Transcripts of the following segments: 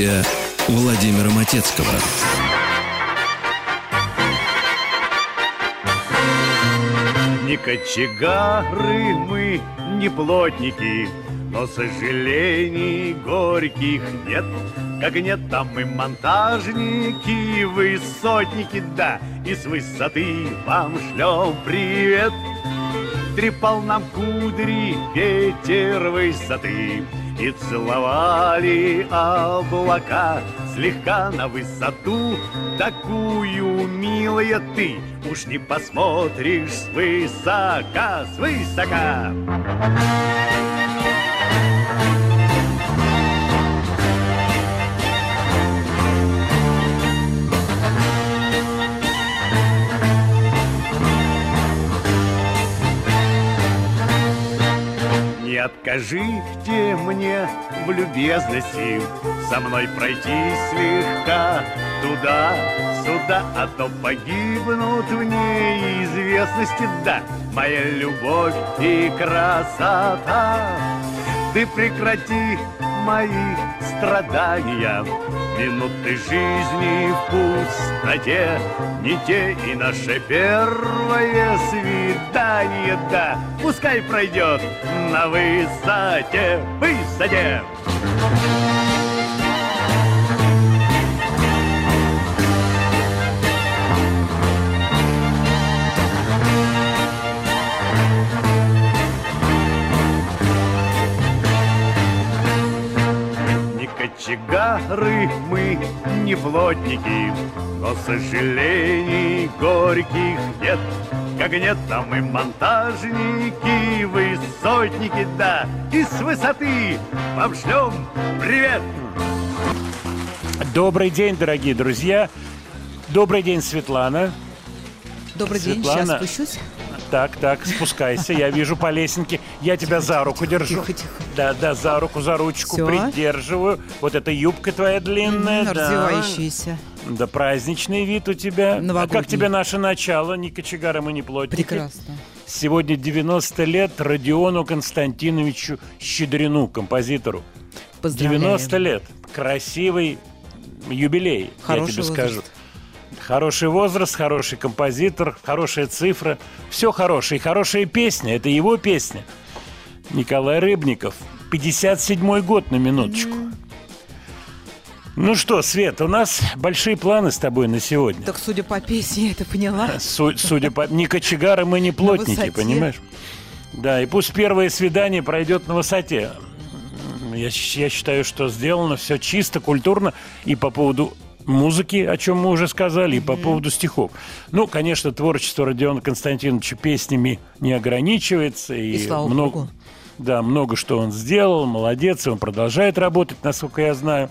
Студия Владимира Матецкого. Не кочегары мы, не плотники, но сожалений горьких нет. Как нет там и монтажники, высотники, да, и с высоты вам шлем привет. Трепал нам кудри ветер высоты, и целовали облака Слегка на высоту. Такую, милая ты Уж не посмотришь свысока Свысока откажите мне в любезности Со мной пройти слегка туда-сюда А то погибнут в неизвестности. Да, моя любовь и красота Ты прекрати мои страдания. Минуты жизни в пустоте Не те и наше первое свидание Да, пускай пройдет на высоте, высоте кочегары мы, не плотники, Но сожалений горьких нет. Как нет там и монтажники, высотники, да, И с высоты вам шлем привет! Добрый день, дорогие друзья. Добрый день, Светлана. Добрый день, Светлана. сейчас спущусь. Так, так, спускайся. Я вижу по лесенке. Я тебя за руку держу. тихо, тихо. Да, да, за руку, за ручку Всё. придерживаю. Вот эта юбка твоя длинная, М, да. Развивающийся. Да, праздничный вид у тебя. А Новогодний. как тебе наше начало? Ни кочегаром и не плотники. Прекрасно. Сегодня 90 лет Родиону Константиновичу Щедрину, композитору. Поздравляем. 90 лет. Красивый юбилей, я Хороший тебе возраст. Хороший возраст, хороший композитор, хорошая цифра. Все хорошее. И хорошая песня. Это его песня. Николай Рыбников. 57-й год на минуточку. Ну что, Свет, у нас большие планы с тобой на сегодня. Так, судя по песне, я это поняла. Су- судя по... Не кочегары мы, не плотники, понимаешь? Да, и пусть первое свидание пройдет на высоте. Я, я считаю, что сделано все чисто, культурно и по поводу музыки, о чем мы уже сказали, и по поводу стихов. Ну, конечно, творчество Родиона Константиновича песнями не ограничивается. И, И слава много, богу. Да, много что он сделал, молодец, он продолжает работать, насколько я знаю.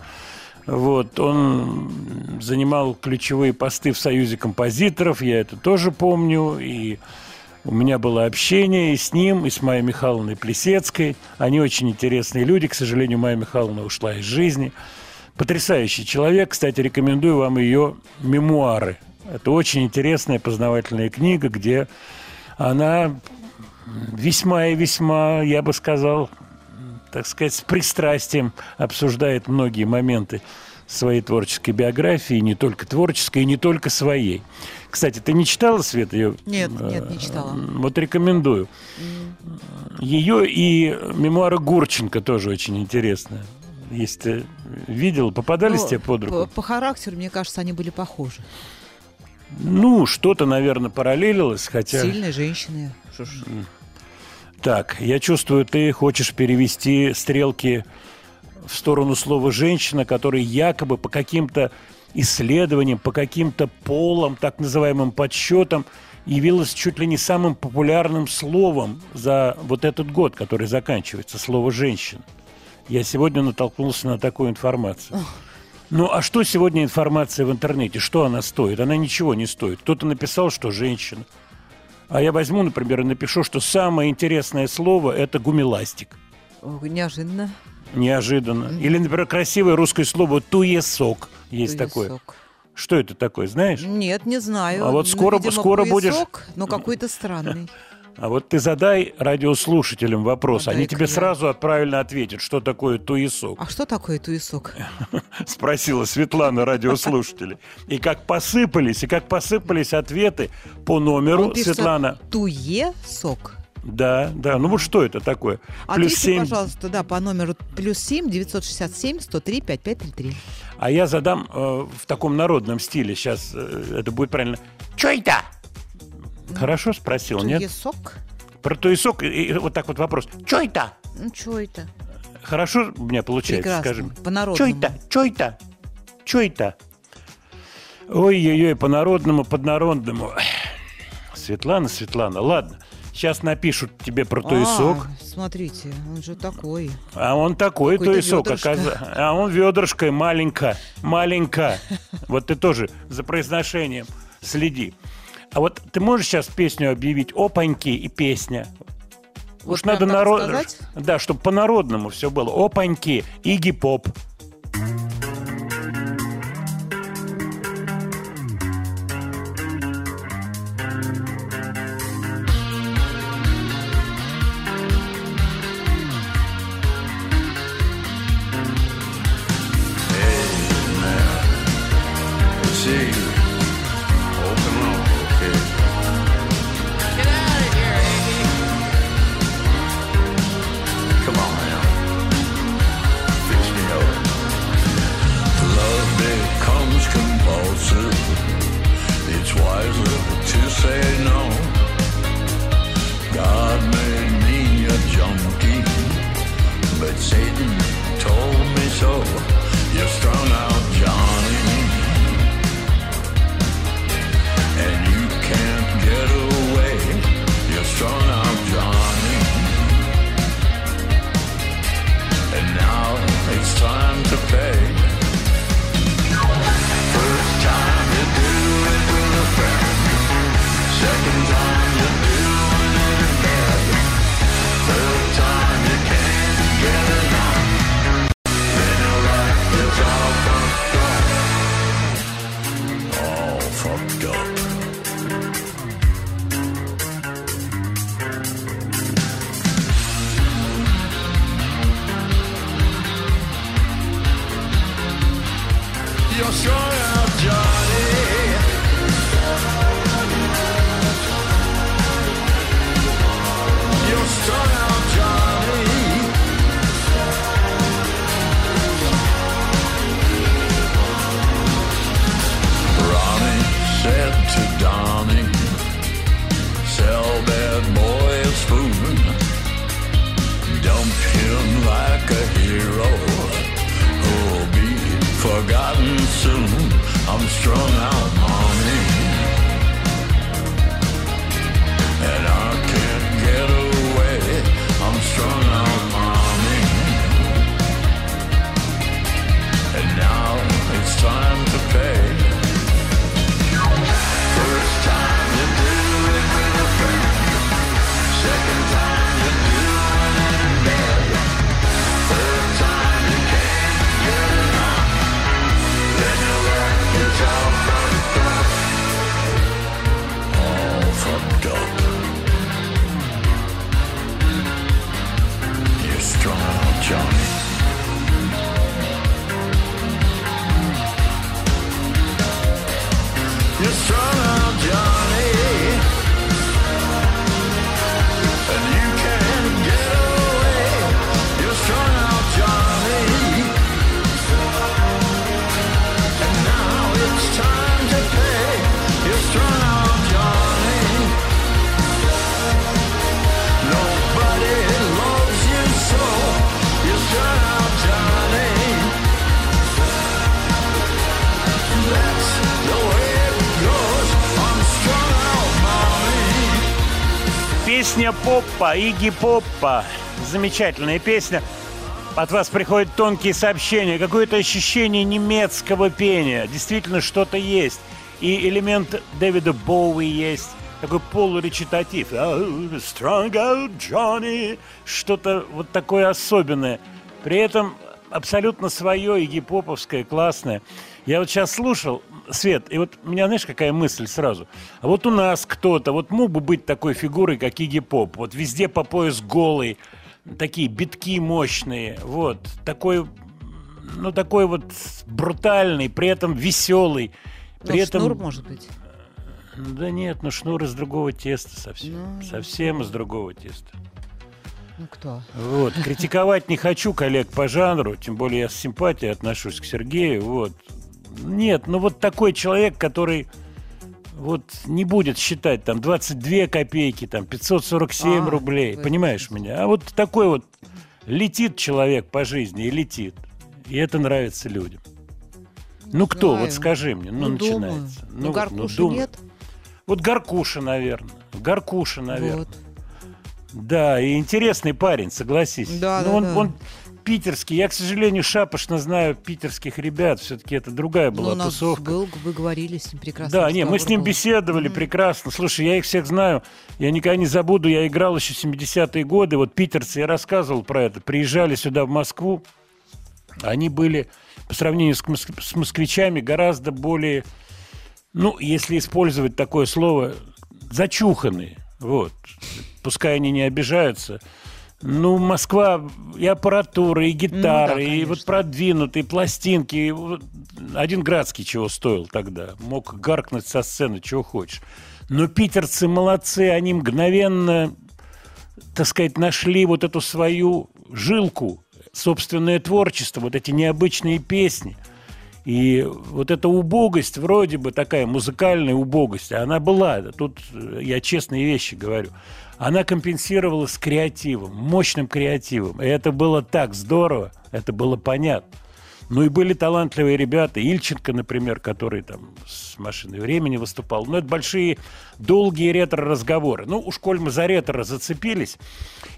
Вот, он занимал ключевые посты в Союзе композиторов, я это тоже помню, и у меня было общение и с ним, и с Майей Михайловной Плесецкой. Они очень интересные люди, к сожалению, Майя Михайловна ушла из жизни. Потрясающий человек, кстати, рекомендую вам ее мемуары. Это очень интересная познавательная книга, где она весьма и весьма, я бы сказал, так сказать, с пристрастием обсуждает многие моменты своей творческой биографии, не только творческой, и не только своей. Кстати, ты не читала, Свет, ее? Нет, нет, не читала. Вот рекомендую. Ее и мемуары Гурченко тоже очень интересные. Если ты видел, попадались Ну, тебе под руку? По, по характеру, мне кажется, они были похожи. Ну, что-то, наверное, параллелилось, хотя... Сильные женщины. Так, я чувствую, ты хочешь перевести стрелки в сторону слова «женщина», который якобы по каким-то исследованиям, по каким-то полам, так называемым подсчетам, явилось чуть ли не самым популярным словом за вот этот год, который заканчивается, слово «женщина». Я сегодня натолкнулся на такую информацию. Ну, а что сегодня информация в интернете? Что она стоит? Она ничего не стоит. Кто-то написал, что женщина. А я возьму, например, и напишу, что самое интересное слово – это гумиластик. О, Неожиданно. Неожиданно. Или, например, красивое русское слово «туесок». Есть такое. Туесок. Что это такое, знаешь? Нет, не знаю. А вот Ну, скоро- видимо, скоро будешь- но какой-то странный. А вот ты задай радиослушателям вопрос, А они тебе я. сразу правильно ответят, что такое туесок. А что такое туесок? Спросила Светлана радиослушателей. И как посыпались, и как посыпались ответы по номеру Светлана. Туесок. Да, да. Ну вот что это такое? Плюс Ответьте, семь. пожалуйста, да, по номеру плюс 7 967 103 5533. А я задам э, в таком народном стиле. Сейчас это будет правильно. Что это? Хорошо спросил, нет? Туесок? Про туесок и, и вот так вот вопрос. Что это? Ну, что это? Хорошо у меня получается, Прекрасно. скажем. По народному. Что это? Что это? Что это? Ой-ой-ой, по-народному, поднародному. Светлана, Светлана, ладно. Сейчас напишут тебе про туесок. А, смотрите, он же такой. А он такой Какой-то туесок, ведрышко. оказа- А он ведрышкой маленько, маленько. Вот ты тоже за произношением следи. А вот ты можешь сейчас песню объявить «Опаньки» и песня? Вот Уж надо народ... сказать? Да, чтобы по-народному все было. «Опаньки», «Иги Поп». So. Поппа, Иги Поппа. Замечательная песня. От вас приходят тонкие сообщения, какое-то ощущение немецкого пения. Действительно, что-то есть. И элемент Дэвида Боуи есть. Такой полуречитатив. «Oh, Strung out Johnny. Что-то вот такое особенное. При этом абсолютно свое и гипоповское, классное. Я вот сейчас слушал, Свет, и вот у меня, знаешь, какая мысль сразу? А вот у нас кто-то, вот мог бы быть такой фигурой, как Игги Поп, вот везде по пояс голый, такие битки мощные, вот, такой, ну, такой вот брутальный, при этом веселый, при этом... шнур, может быть. Да нет, ну шнур из другого теста совсем, Ну, совсем из другого теста. Ну, кто? Вот. Критиковать не хочу коллег по жанру, тем более я с симпатией отношусь к Сергею. Вот. Нет, ну вот такой человек, который вот не будет считать там 22 копейки, там 547 А, рублей, в этом понимаешь меня? А вот такой вот летит человек по жизни и летит. И это нравится людям. Ну кто, знаю. вот скажи мне, ну, Ну, думаю. начинается. Ну, вот, Гаркуши думай. нет. Вот Гаркуша, наверное. Гаркуша, наверное. Вот. Да, и интересный парень, согласись. Да, Но да, он, да. он питерский. Я, к сожалению, шапошно знаю питерских ребят. Все-таки это другая Ну, была у нас тусовка. был, вы говорили с ним прекрасно. Да, не, мы с ним беседовали прекрасно. Слушай, я их всех знаю. Я никогда не забуду. Я играл еще в 70-е годы. Вот питерцы, я рассказывал про это. Приезжали сюда, в Москву. Они были, по сравнению с, моск- с москвичами, гораздо более, ну, если использовать такое слово, зачуханные. Вот. Пускай они не обижаются. Ну, Москва и аппаратура, и гитары, Ну да, и вот продвинутые пластинки. И вот Один Градский чего стоил тогда. Мог гаркнуть со сцены, чего хочешь. Но питерцы молодцы, они мгновенно, так сказать, нашли вот эту свою жилку, собственное творчество, вот эти необычные песни. И вот эта убогость, вроде бы такая музыкальная убогость, она была, тут я честные вещи говорю, она компенсировалась креативом, мощным креативом. И это было так здорово, это было понятно. Ну и были талантливые ребята, Ильченко, например, который там с «Машиной времени» выступал. Но это большие, долгие ретро-разговоры. Ну, уж коль мы за ретро зацепились,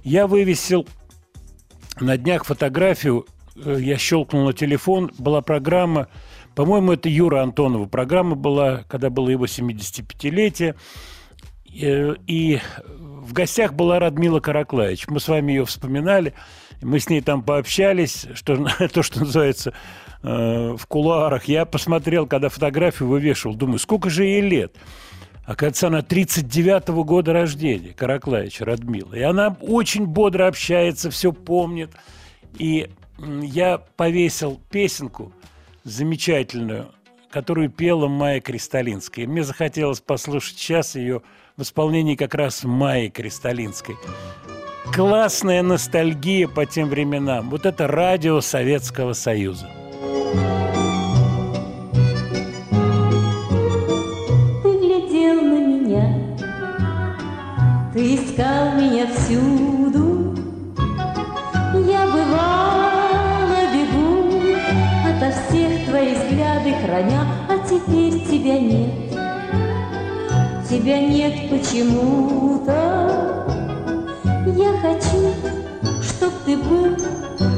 я вывесил на днях фотографию, я щелкнул на телефон, была программа, по-моему, это Юра Антонова. Программа была, когда было его 75-летие. Э, И в гостях была Радмила Караклаевич. Мы с вами ее вспоминали. Мы с ней там пообщались, что, то, что называется, э, в кулуарах. Я посмотрел, когда фотографию вывешивал, думаю, сколько же ей лет? Оказывается, она 39-го года рождения, Караклаевич Радмила. И она очень бодро общается, все помнит. И я повесил песенку замечательную, которую пела Майя Кристалинская. Мне захотелось послушать сейчас ее в исполнении как раз Майи Кристалинской. Классная ностальгия по тем временам. Вот это радио Советского Союза. Ты глядел на меня, ты искал меня всюду. Тебя нет. Тебя нет почему-то. Я хочу, чтоб ты был,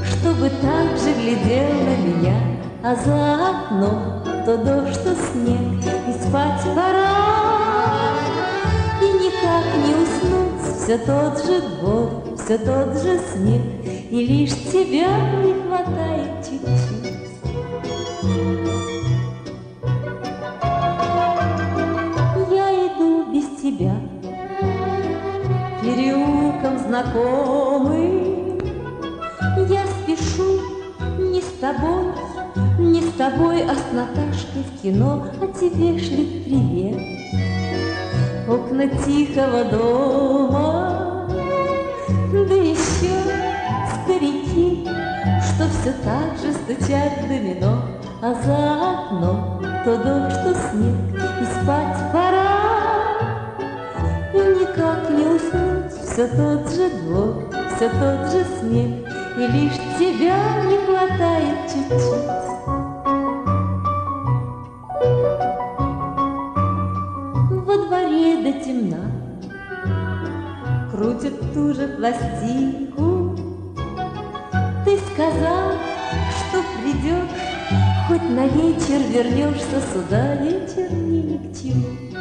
чтобы так же глядел на меня, а за окном то дождь, то снег, и спать пора. И никак не уснуть, все тот же двор, все тот же снег, и лишь тебя не хватает чуть-чуть. Тебя переулком знакомый. Я спешу не с тобой, не с тобой, а с Наташкой в кино, а тебе шлют привет. Окна тихого дома, да еще старики, что все так же стучат домино, а за окном то дождь, то снег, и спать пора. И никак не уснуть, все тот же двор, все тот же смех, и лишь тебя не хватает чуть-чуть. Во дворе до темна крутят ту же пластинку. Ты сказал, что придешь, хоть на вечер вернешься сюда, вечер ни к чему.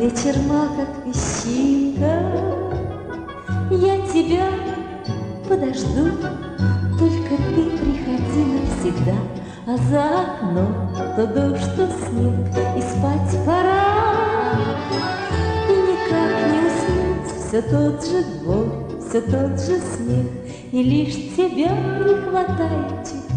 Вечер мал, как песчинка, я тебя подожду, только ты приходи навсегда, А за окном то дождь, то снег, и спать пора. И никак не уснуть. Все тот же двор, все тот же смех, И лишь тебя не хватает чуть-чуть.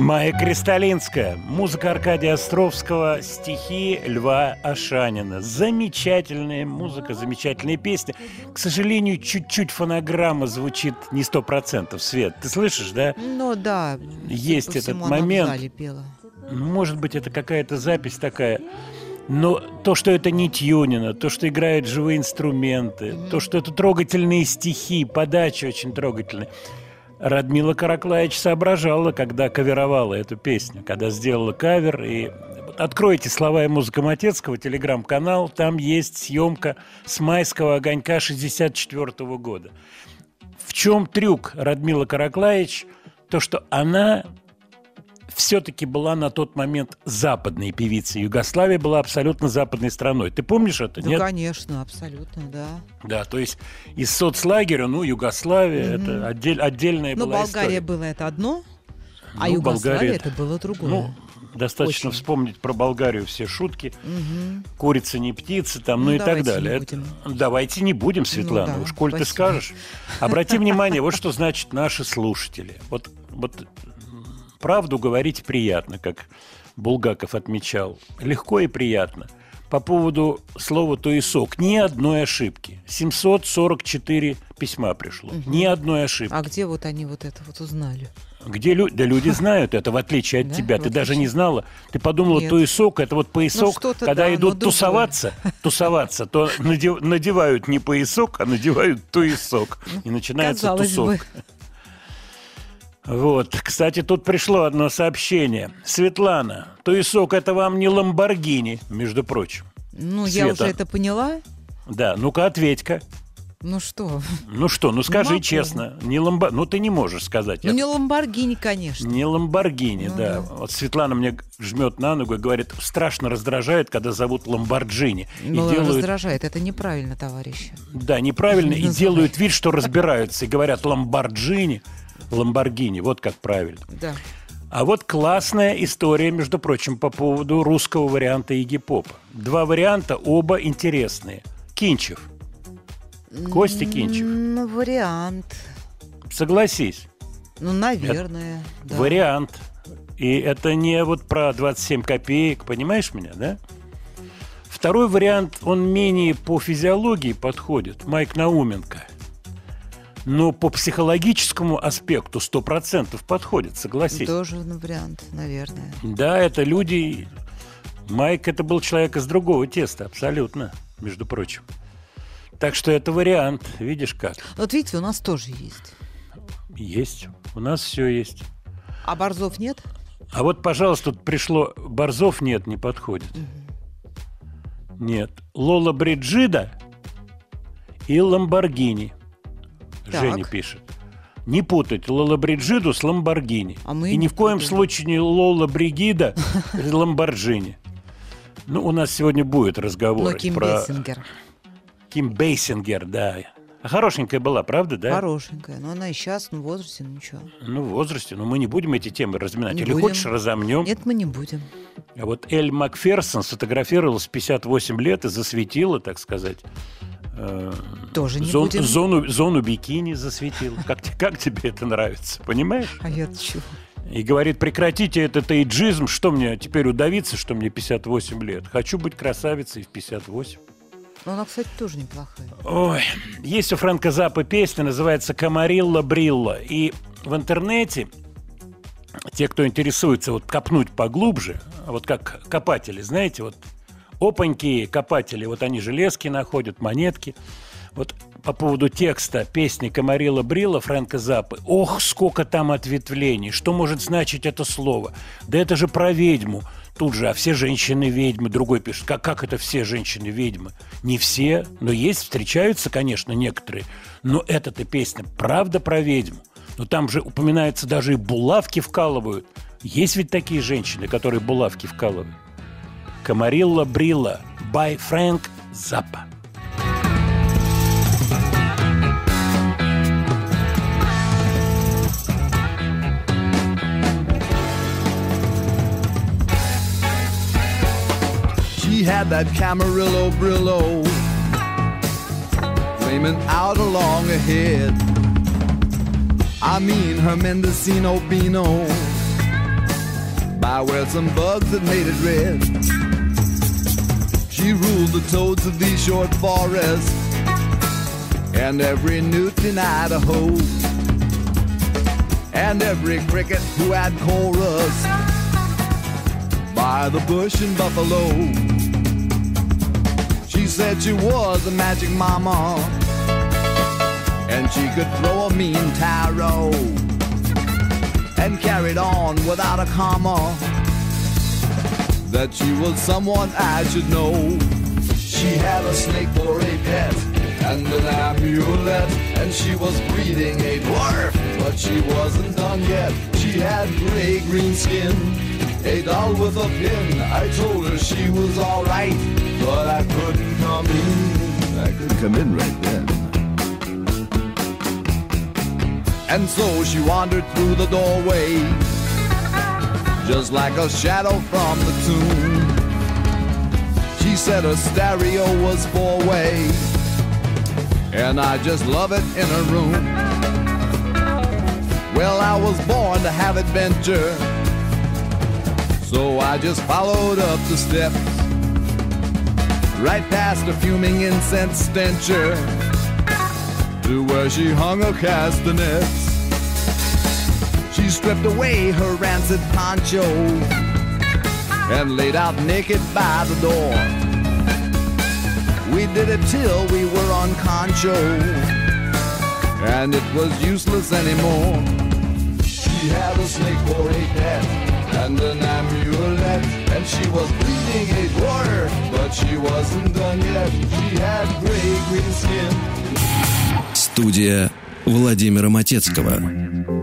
Майя Кристалинская, музыка Аркадия Островского, стихи Льва Ашанина. Замечательная музыка, замечательная песня. К сожалению, чуть-чуть фонограмма звучит не сто процентов. Свет, ты слышишь, да? Ну да. Есть этот момент. пела. Может быть, это какая-то запись такая. Но то, что это не тюнина, то, что играют живые инструменты, то, что это трогательные стихи, подача очень трогательная. Радмила Караклаевич соображала, когда каверовала эту песню, когда сделала кавер. И откройте слова и музыка Матецкого, телеграм-канал, там есть съемка с майского огонька 64 года. В чем трюк Радмила Караклаевич? То, что она все-таки была на тот момент западной певицей. Югославия была абсолютно западной страной. Ты помнишь это? Да, Нет? конечно, абсолютно, да. Да, то есть из соцлагеря, ну, Югославия, это отдель- отдельная Но была Ну, Болгария история. было это одно, а Ну, Югославия Болгария- это было другое. Ну, достаточно Очень. вспомнить про Болгарию все шутки. Мгм. Курица не птица, там, ну, Ну, и так давайте не далее. Это- будем. Давайте не будем, Светлана. да, Уж коль ты спасибо. скажешь. Обрати внимание, вот что значит наши слушатели. Вот, вот правду говорить приятно, как Булгаков отмечал. Легко и приятно. По поводу слова «туесок» ни одной ошибки. 744 письма пришло. Ни одной ошибки. А где вот они вот это вот узнали? Где люди? Да люди знают это, в отличие от Да, тебя. в Ты даже не знала. Ты подумала, Нет. туесок, это вот поясок. Ну, когда да, идут тусоваться, тусоваться, то надев- надевают не поясок, а надевают туесок. И начинается Казалось тусовка. бы. Вот, кстати, тут пришло одно сообщение. Светлана, туесок это вам не Ламборгини, между прочим. Ну, я Света. уже это поняла. Да, ну-ка ответь-ка. Ну что? Ну что, ну скажи могу. честно, не ламбо... Ну ты не можешь сказать. Ну, Я- не Ламборгини, конечно. Не Ламборгини, Ну да. да. Вот Светлана мне жмет на ногу и говорит, страшно раздражает, когда зовут Ламборджини. Ну, и делают, раздражает. Это неправильно, товарищи. да, неправильно, и делают вид, что разбираются, и говорят Ламборджини, Ламборгини, вот как правильно. Да. А вот классная история, между прочим, по поводу русского варианта Игги Попа. Два варианта, оба интересные. Кинчев. Костя Кинчев. Ну, вариант. Согласись. Ну, наверное. да. Вариант. И это не вот про 27 копеек, понимаешь меня, да? Второй вариант, он менее по физиологии подходит. Майк Науменко. Но по психологическому аспекту 100% подходит, согласись. Тоже вариант, наверное. Да, это люди... Майк это был человек из другого теста, абсолютно, между прочим. Так что это вариант, видишь как. Вот видите, у нас тоже есть. Есть, у нас все есть. А Борзов нет? А вот, пожалуйста, тут пришло Борзов нет, не подходит. Нет. Лоллобриджида и Ламборгини. Так. Женя пишет. Не путать Лоллобриджиду с Ламборгини. А мы и ни в коем путаем. случае не Лоллобриджида с Ламборджини. Ну, у нас сегодня будет разговор Но Ким про Бейсингер. Ким Бейсингер, да. А хорошенькая была, правда, да? Хорошенькая. Но она и сейчас, ну, в возрасте, ну ничего. Ну, в возрасте. Но мы не будем эти темы разминать. Не Или будем. хочешь, разомнем? Нет, мы не будем. А вот Эль Макферсон сфотографировалась в 58 лет и засветила, так сказать, э, Тоже не зон- будем. зону, зону бикини засветила. Как, как тебе это нравится, понимаешь? А я чего? И говорит, прекратите этот эйджизм, что мне теперь удавиться, что мне 58 лет. Хочу быть красавицей в 58. Ну, она, кстати, тоже неплохая. Ой, есть у Фрэнка Запа песня, называется «Камарилла Брилла». И в интернете те, кто интересуется, вот копнуть поглубже, вот как копатели, знаете, вот опаньки копатели, вот они железки находят, монетки. Вот по поводу текста песни Камарила Брила Фрэнка Запы. Ох, сколько там ответвлений. Что может значить это слово? Да это же про ведьму. Тут же, а все женщины ведьмы. Другой пишет, как, как это все женщины ведьмы? Не все, но есть, встречаются, конечно, некоторые. Но эта-то песня правда про ведьму. Но там же упоминается даже и булавки вкалывают. Есть ведь такие женщины, которые булавки вкалывают. Камарилла Брилла by Frank Zappa. She had that Camarillo Brillo flaming out along ahead. I mean her Mendocino Beano by where some bugs had made it red. She ruled the toads of the short forest and every newt in Idaho. And every cricket who had chorus. By the bush in Buffalo. She said she was a magic mama. And she could throw a mean tarot. And carried on without a comma that she was someone I should know. She had a snake for a pet and an amulet, and she was breeding a dwarf, but she wasn't done yet. She had gray green skin, a doll with a pin. I told her she was alright, but I couldn't come in. I couldn't come in right then. And so she wandered through the doorway, just like a shadow from the tomb. She said her stereo was four way, and I just love it in her room. Well, I was born to have adventure, so I just followed up the steps, right past a fuming incense stencher, to where she hung her castanets. She stripped away her rancid poncho and laid out naked by the door. We did it till we were on concho, and it was useless anymore. She had a snake for a pet and an amulet, and she was bleeding a dwarf, but she wasn't done yet. She had gray green skin. Студия Владимира Матецкого.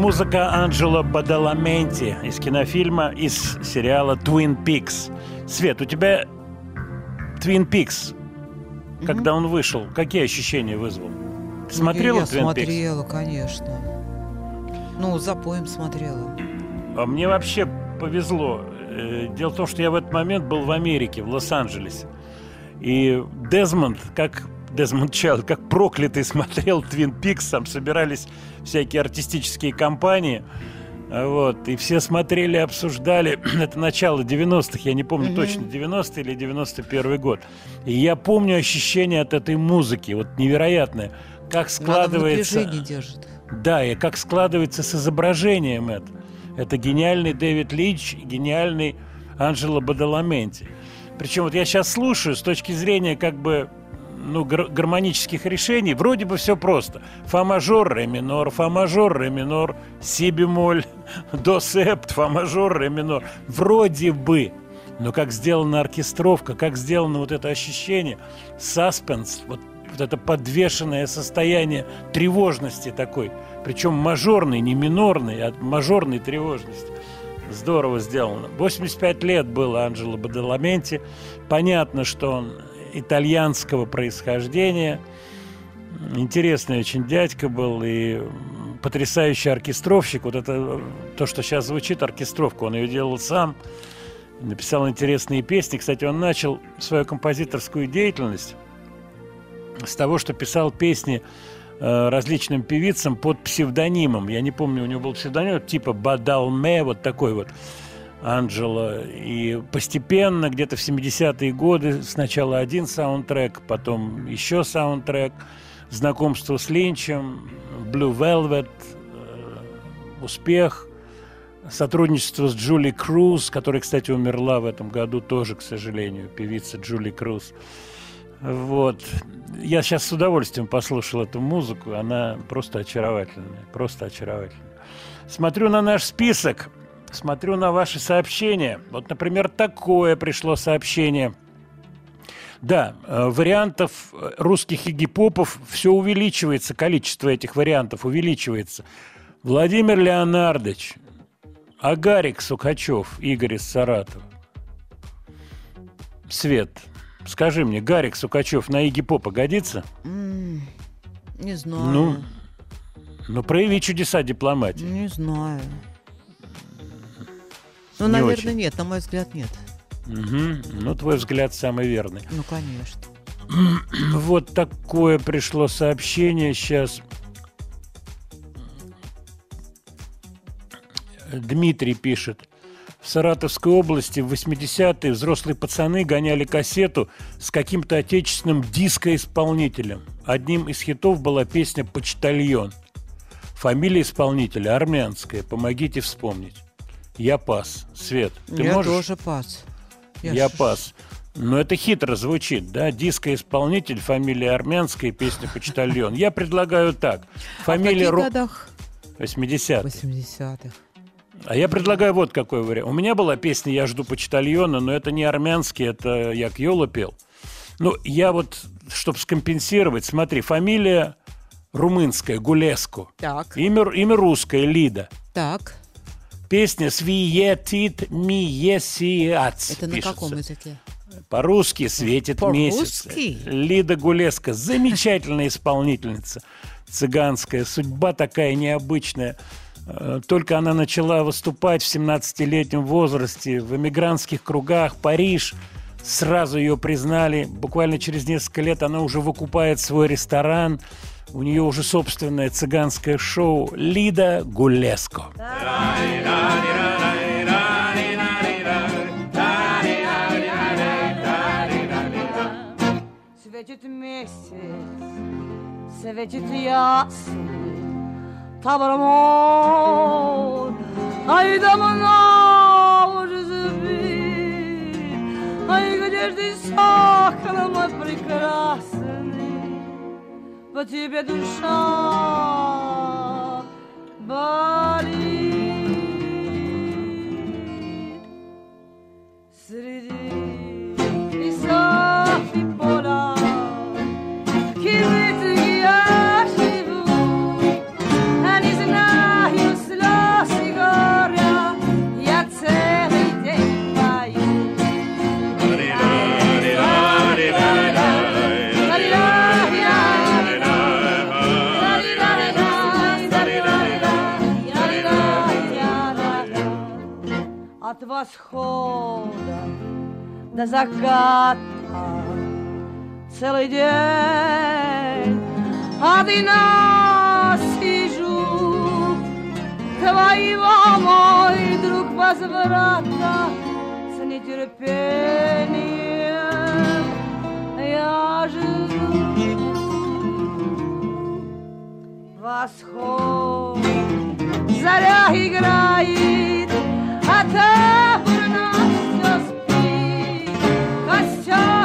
Музыка Анджело Бадаламенти из кинофильма, из сериала Twin Peaks. Свет, у тебя Twin Peaks, когда он вышел, какие ощущения вызвал? Ты смотрела Я Twin Peaks? смотрела, конечно. Ну, за поем смотрела. А мне вообще повезло. Э, Дело в том, что я в этот момент был в Америке, в Лос-Анджелесе. И Дезмонд, как Дезмонд Чайлд, как проклятый смотрел Твин Пикс, там собирались всякие артистические компании. Вот, и все смотрели, обсуждали. Это начало 90-х, я не помню точно, 90 или 91 год. И я помню ощущение от этой музыки, вот невероятное. Как в складывается... напряжении держит. Да, и как складывается с изображением это. Это гениальный Дэвид Линч, и гениальный Анджело Бадаламенти. Причем вот я сейчас слушаю с точки зрения как бы ну, гар- гармонических решений, вроде бы все просто. Фа мажор, ре минор, фа мажор, ре минор, си бемоль, до септ, фа мажор, ре минор. Вроде бы. Но как сделана оркестровка, как сделано вот это ощущение, саспенс, вот, вот это подвешенное состояние тревожности такой, причем мажорной, не минорной, а мажорной тревожности. Здорово сделано. 85 лет было Анджело Бадаламенти. Понятно, что он итальянского происхождения. Интересный очень дядька был и потрясающий оркестровщик. Вот это то, что сейчас звучит, оркестровка, он ее делал сам. Написал интересные песни. Кстати, он начал свою композиторскую деятельность с того, что писал песни э, различным певицам под псевдонимом. Я не помню, у него был псевдоним типа Бадалме, вот такой вот. Анджело. И постепенно, где-то в 70-е годы, сначала один саундтрек, потом еще саундтрек, знакомство с Линчем, Blue Velvet, э, успех, сотрудничество с Джули Круз, которая, кстати, умерла в этом году тоже, к сожалению, певица Джули Круз. Вот. Я сейчас с удовольствием послушал эту музыку. Она просто очаровательная. Просто очаровательная. Смотрю на наш список. Смотрю на ваши сообщения. Вот, например, такое пришло сообщение. Да, э, вариантов э, русских и гипопов все увеличивается, количество этих вариантов увеличивается. Владимир Леонардович, Агарик Сукачев, Игорь из Саратова. Свет, скажи мне, Гарик Сукачев на Игги Попа годится? Не знаю. Ну, ну прояви чудеса дипломатии. Не знаю. Ну, Не наверное, очень. нет, на мой взгляд, нет. Мгм. Ну, твой взгляд самый верный. Ну, конечно. Вот такое пришло сообщение сейчас. Дмитрий пишет. В Саратовской области в 80-е взрослые пацаны гоняли кассету с каким-то отечественным диско-исполнителем. Одним из хитов была песня «Почтальон». Фамилия исполнителя армянская. Помогите вспомнить. Я пас. Свет, ты Я можешь? тоже пас. Я, ж- пас. Но это хитро звучит, да? Диско-исполнитель, фамилия армянская, песня «Почтальон». Я предлагаю так. А в Фамилия каких годах? 80 80-х. А я предлагаю вот какой вариант. У меня была песня «Я жду почтальона», но это не армянский, это я Йола пел. Ну, я вот, чтобы скомпенсировать, смотри, фамилия румынская, Гулеско. Так, Имя, имя русское, Лида. так. Песня «Свиетит миесиац» Это на пишется. каком языке? По-русски светит месяц. По-русски? Лида Гулеска, замечательная исполнительница цыганская, судьба такая необычная. Э, Только она начала выступать в 17-летнем возрасте в эмигрантских кругах, Париж. Сразу ее признали. Буквально через несколько лет она уже выкупает свой ресторан. У нее уже собственное цыганское шоу «Лида Гулеско». Светит месяц, светит ясный Табор Ай, давно уже Ай, где ж ты, сокол мой прекрасный По тебе душа болит Среди лесов и поля Кивит я От восхода до заката. Целый день одна сижу. Твоего мой друг возврата с нетерпением я жду. Восход. Заря играет а таборно все спит костер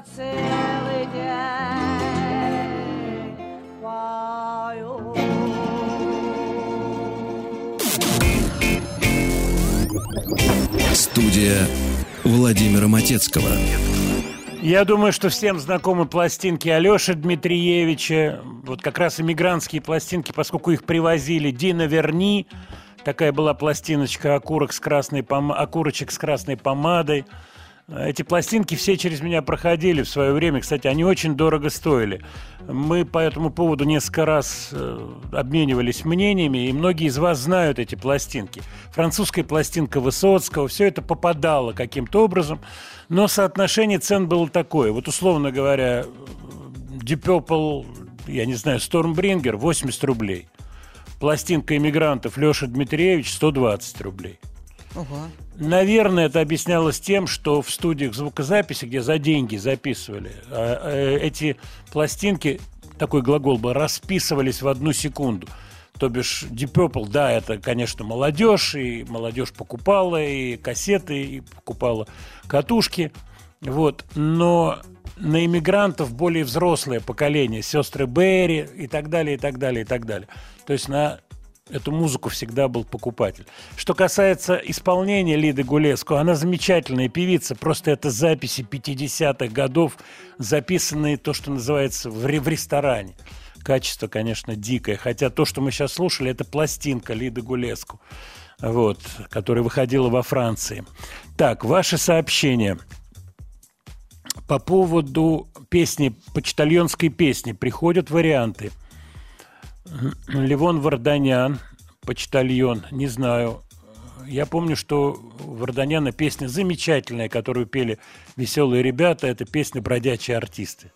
целый день пою. Студия Владимира Матецкого. Я думаю, что всем знакомы пластинки Алеши Дмитриевича. Вот как раз иммигрантские пластинки, поскольку их привозили. Дина Верни. Такая была пластиночка, окурок с красной пом... окурочек с красной помадой. Эти пластинки все через меня проходили в свое время. Кстати, они очень дорого стоили. Мы по этому поводу несколько раз э, обменивались мнениями, и многие из вас знают эти пластинки. Французская пластинка Высоцкого, все это попадало каким-то образом, но соотношение цен было такое. Вот, условно говоря, Deep Purple, я не знаю, Stormbringer 80 рублей. Пластинка иммигрантов Леша Дмитриевич 120 рублей. Ого. Наверное, это объяснялось тем, что в студиях звукозаписи, где за деньги записывали, а, э, эти пластинки, такой глагол был, расписывались в одну секунду. То бишь Deep Purple, да, это, конечно, молодежь, и молодежь покупала и кассеты, и покупала катушки, вот, но на иммигрантов более взрослое поколение, сестры Берри и так далее, и так далее, и так далее. То есть на эту музыку всегда был покупатель. Что касается исполнения Лиды Гулеско, она замечательная певица, просто это записи 50-х годов, записанные то, что называется в, в ресторане. Качество, конечно, дикое, хотя то, что мы сейчас слушали, это пластинка Лиды Гулеску, вот, которая выходила во Франции. Так, ваши сообщения по поводу песни, почтальонской песни приходят варианты – Левон Варданян, почтальон, не знаю. Я помню, что у Варданяна песня замечательная, которую пели веселые ребята. Это песня «Бродячие артисты».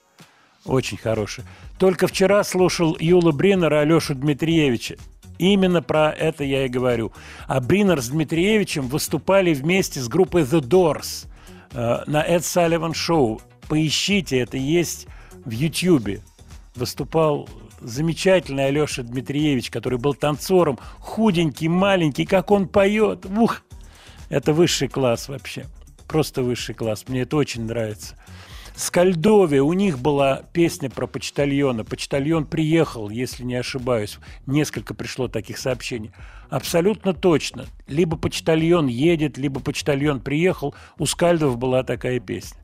Очень хорошая. Только вчера слушал Юла Бринера Алешу Дмитриевича. Именно про это я и говорю. А Бринер с Дмитриевичем выступали вместе с группой The Doors э, на Эд Салливан Шоу. Поищите, это есть в Ютьюбе. Выступал замечательный Алеша Дмитриевич, который был танцором, худенький, маленький, как он поет. Ух, это высший класс вообще. Просто высший класс. Мне это очень нравится. Скальдове, у них была песня про почтальона. Почтальон приехал, если не ошибаюсь. Несколько пришло таких сообщений. Абсолютно точно. Либо почтальон едет, либо почтальон приехал. У Скальдов была такая песня.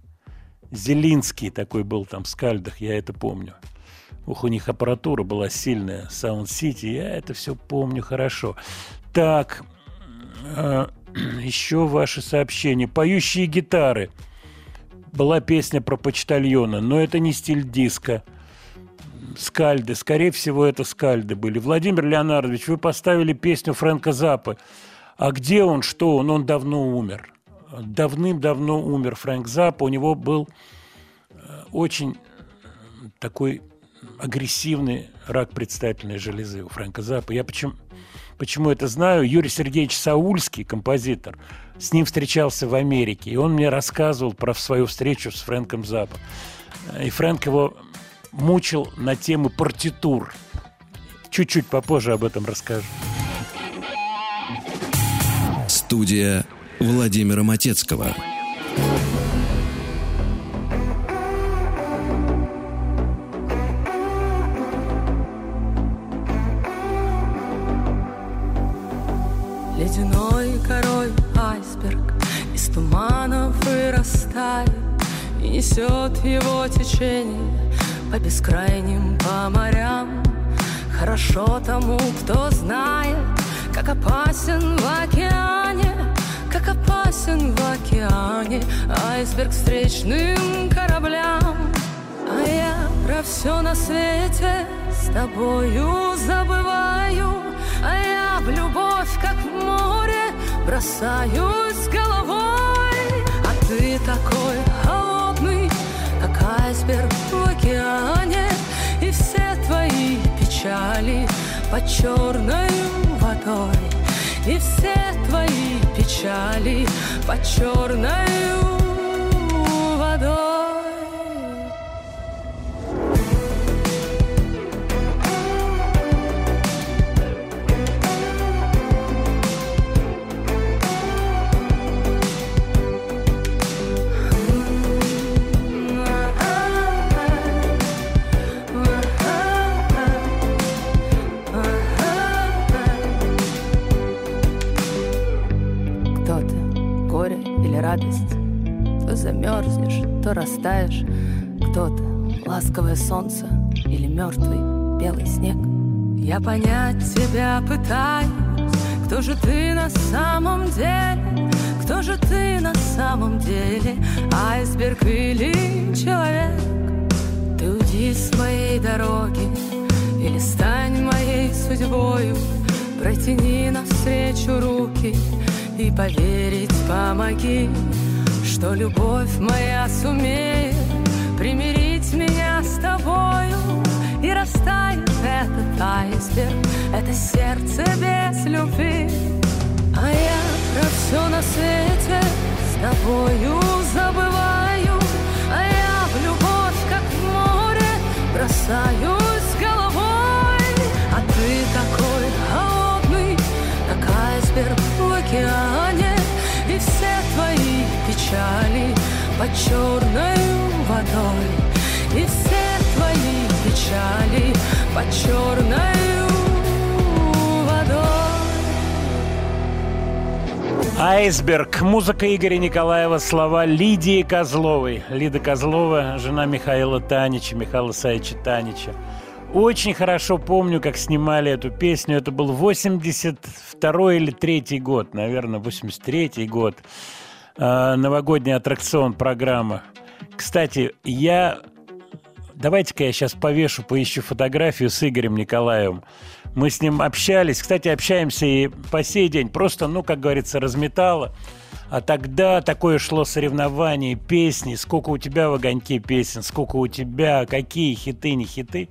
Зелинский такой был там в Скальдах, я это помню. Ух, у них аппаратура была сильная, Sound City, я это все помню хорошо. Так, э, еще ваши сообщения. Поющие гитары. Была песня про почтальона, но это не стиль диска. Скальды, скорее всего, это скальды были. Владимир Леонардович, вы поставили песню Фрэнка Заппы. А где он, что он? Он давно умер. Давным-давно умер Фрэнк Заппа. У него был э, очень такой агрессивный рак предстательной железы у Фрэнка Заппа. Я почему, почему это знаю? Юрий Сергеевич Саульский, композитор, с ним встречался в Америке, и он мне рассказывал про свою встречу с Фрэнком Заппа. И Фрэнк его мучил на темы партитур. Чуть-чуть попозже об этом расскажу. Студия Владимира Матецкого. Ледяной корой айсберг из тумана вырастает И несет его течение по бескрайним по морям. Хорошо тому, кто знает, как опасен в океане Как опасен в океане айсберг встречным кораблям. А я про все на свете с тобою забываю А в любовь, как в море, бросаюсь головой. А ты такой холодный, как айсберг в океане. И все твои печали под черной водой. И все твои печали под черной водой мерзнешь, то растаешь. Кто-то ласковое солнце или мертвый белый снег. Я понять тебя пытаюсь, кто же ты на самом деле? Кто же ты на самом деле? Айсберг или человек? Ты уйди с моей дороги Или стань моей судьбою Протяни навстречу руки И поверить помоги Что любовь моя сумеет Примирить меня с тобою И растает этот айсберг Это сердце без любви. А я про все на свете С тобою забываю А я в любовь, как в море Бросаюсь головой. А ты такой холодный Как айсберг в океане Под черной водой И все твои печали Под черной водой Айсберг. Музыка Игоря Николаева, слова Лидии Козловой. Лида Козлова, жена Михаила Танича, Михаила Саича Танича. Очень хорошо помню, как снимали эту песню. Это был 82 или 3 год, наверное, 83 год. А, новогодний аттракцион программа. Кстати, я... Давайте-ка я сейчас повешу, поищу фотографию с Игорем Николаевым. Мы с ним общались. Кстати, общаемся и по сей день. Просто, ну, как говорится, разметало. А тогда такое шло соревнование, песни. Сколько у тебя в огоньке песен, сколько у тебя, какие хиты, не хиты.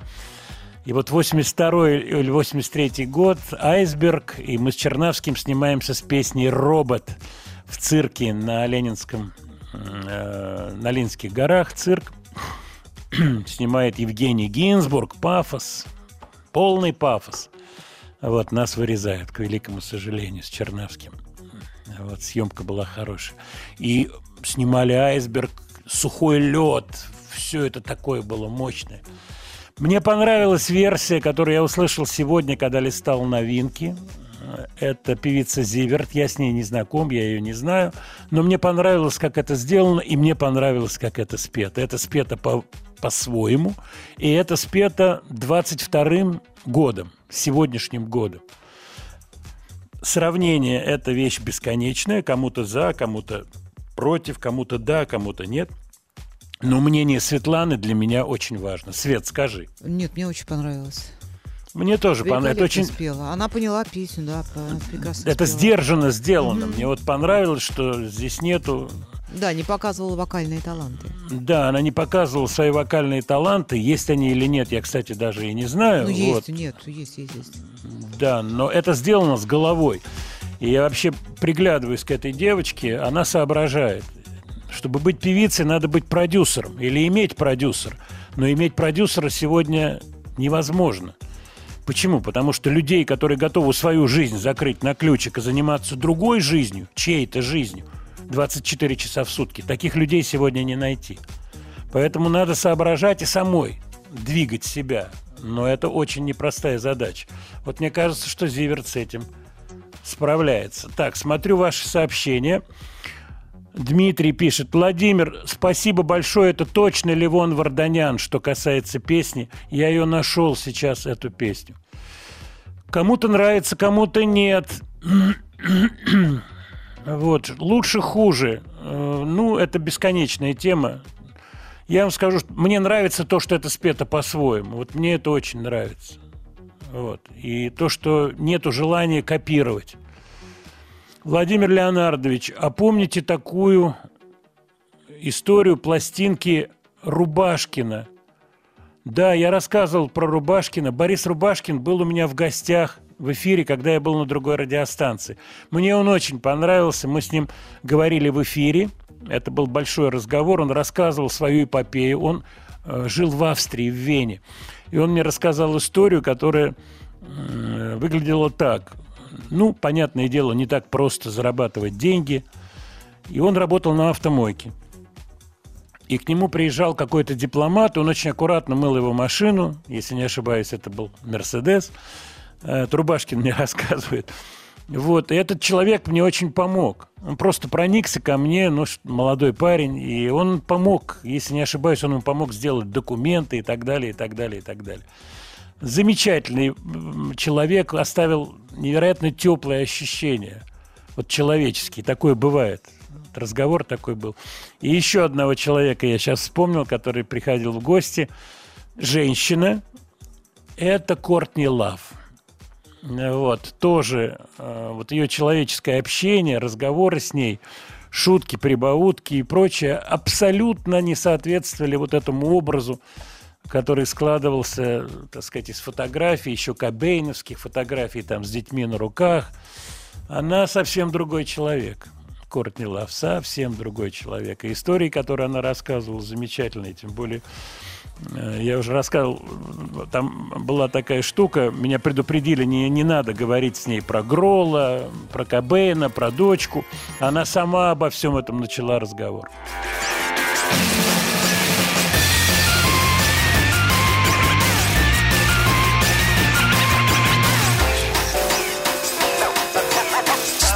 И вот 82 или 83 год, «Айсберг», и мы с Чернавским снимаемся с песней «Робот» в цирке на Ленинском, э, на Ленинских горах, цирк. Снимает Евгений Гинзбург, пафос, полный пафос. Вот, нас вырезают, к великому сожалению, с Чернавским. Вот, съемка была хорошая. И снимали айсберг, сухой лед, все это такое было мощное. Мне понравилась версия, которую я услышал сегодня, когда листал новинки. Это певица Зиверт. Я с ней не знаком, я ее не знаю. Но мне понравилось, как это сделано, и мне понравилось, как это спето. Это спето по, по-своему. И это спето 22-м годом, сегодняшним годом. Сравнение – это вещь бесконечная. Кому-то за, кому-то против, кому-то да, кому-то нет. Но мнение Светланы для меня очень важно. Свет, скажи. Нет, мне очень понравилось. Мне тоже понравилось. Это очень... спела. Она поняла песню, да, прекрасно Это спела. сдержанно сделано. Мне вот понравилось, что здесь нету... Да, не показывала вокальные таланты. Да, она не показывала свои вокальные таланты. Есть они или нет, я, кстати, даже и не знаю. Ну, Вот. есть, нет, есть, есть, есть. Да, но это сделано с головой. И я вообще приглядываюсь к этой девочке, она соображает. Чтобы быть певицей, надо быть продюсером или иметь продюсер. Но иметь продюсера сегодня невозможно. Почему? Потому что людей, которые готовы свою жизнь закрыть на ключик и заниматься другой жизнью, чьей-то жизнью, 24 часа в сутки, таких людей сегодня не найти. Поэтому надо соображать и самой двигать себя. Но это очень непростая задача. Вот мне кажется, что Зиверт с этим справляется. Так, смотрю ваши сообщения. Дмитрий пишет, Владимир, спасибо большое, это точно Левон Варданян, что касается песни. Я ее нашел сейчас, эту песню. Кому-то нравится, кому-то нет. Вот, лучше, хуже. Э, Ну, это бесконечная тема. Я вам скажу, что мне нравится то, что это спето по-своему. Вот мне это очень нравится. Вот. И то, что нету желания копировать. Владимир Леонардович, а помните такую историю пластинки Рубашкина? Да, я рассказывал про Рубашкина. Борис Рубашкин был у меня в гостях в эфире, когда я был на другой радиостанции. Мне он очень понравился. Мы с ним говорили в эфире. Это был большой разговор. Он рассказывал свою эпопею. Он э, жил в Австрии, в Вене. И он мне рассказал историю, которая э, выглядела так. Ну, понятное дело, не так просто зарабатывать деньги. И он работал на автомойке. И к нему приезжал какой-то дипломат, он очень аккуратно мыл его машину, если не ошибаюсь, это был Мерседес. Э, Трубашкин мне рассказывает. Вот, и этот человек мне очень помог. Он просто проникся ко мне, ну, молодой парень, и он помог, если не ошибаюсь, он ему помог сделать документы и так далее, и так далее, и так далее. Замечательный человек, оставил невероятно теплые ощущения. Вот человеческие, такое бывает. Разговор такой был. И еще одного человека я сейчас вспомнил, который приходил в гости. Женщина. Это Кортни Лав. Вот, тоже э, вот ее человеческое общение, разговоры с ней, шутки, прибаутки и прочее абсолютно не соответствовали вот этому образу, который складывался, так сказать, из фотографий, еще кобейновских фотографий, там, с детьми на руках. Она совсем другой человек. Кортни Лав совсем другой человек. И истории, которые она рассказывала, замечательные, тем более Э, Я уже рассказывал, там была такая штука, меня предупредили, не, не надо говорить с ней про Грола, про Кобейна, про дочку. Она сама обо всем этом начала разговор.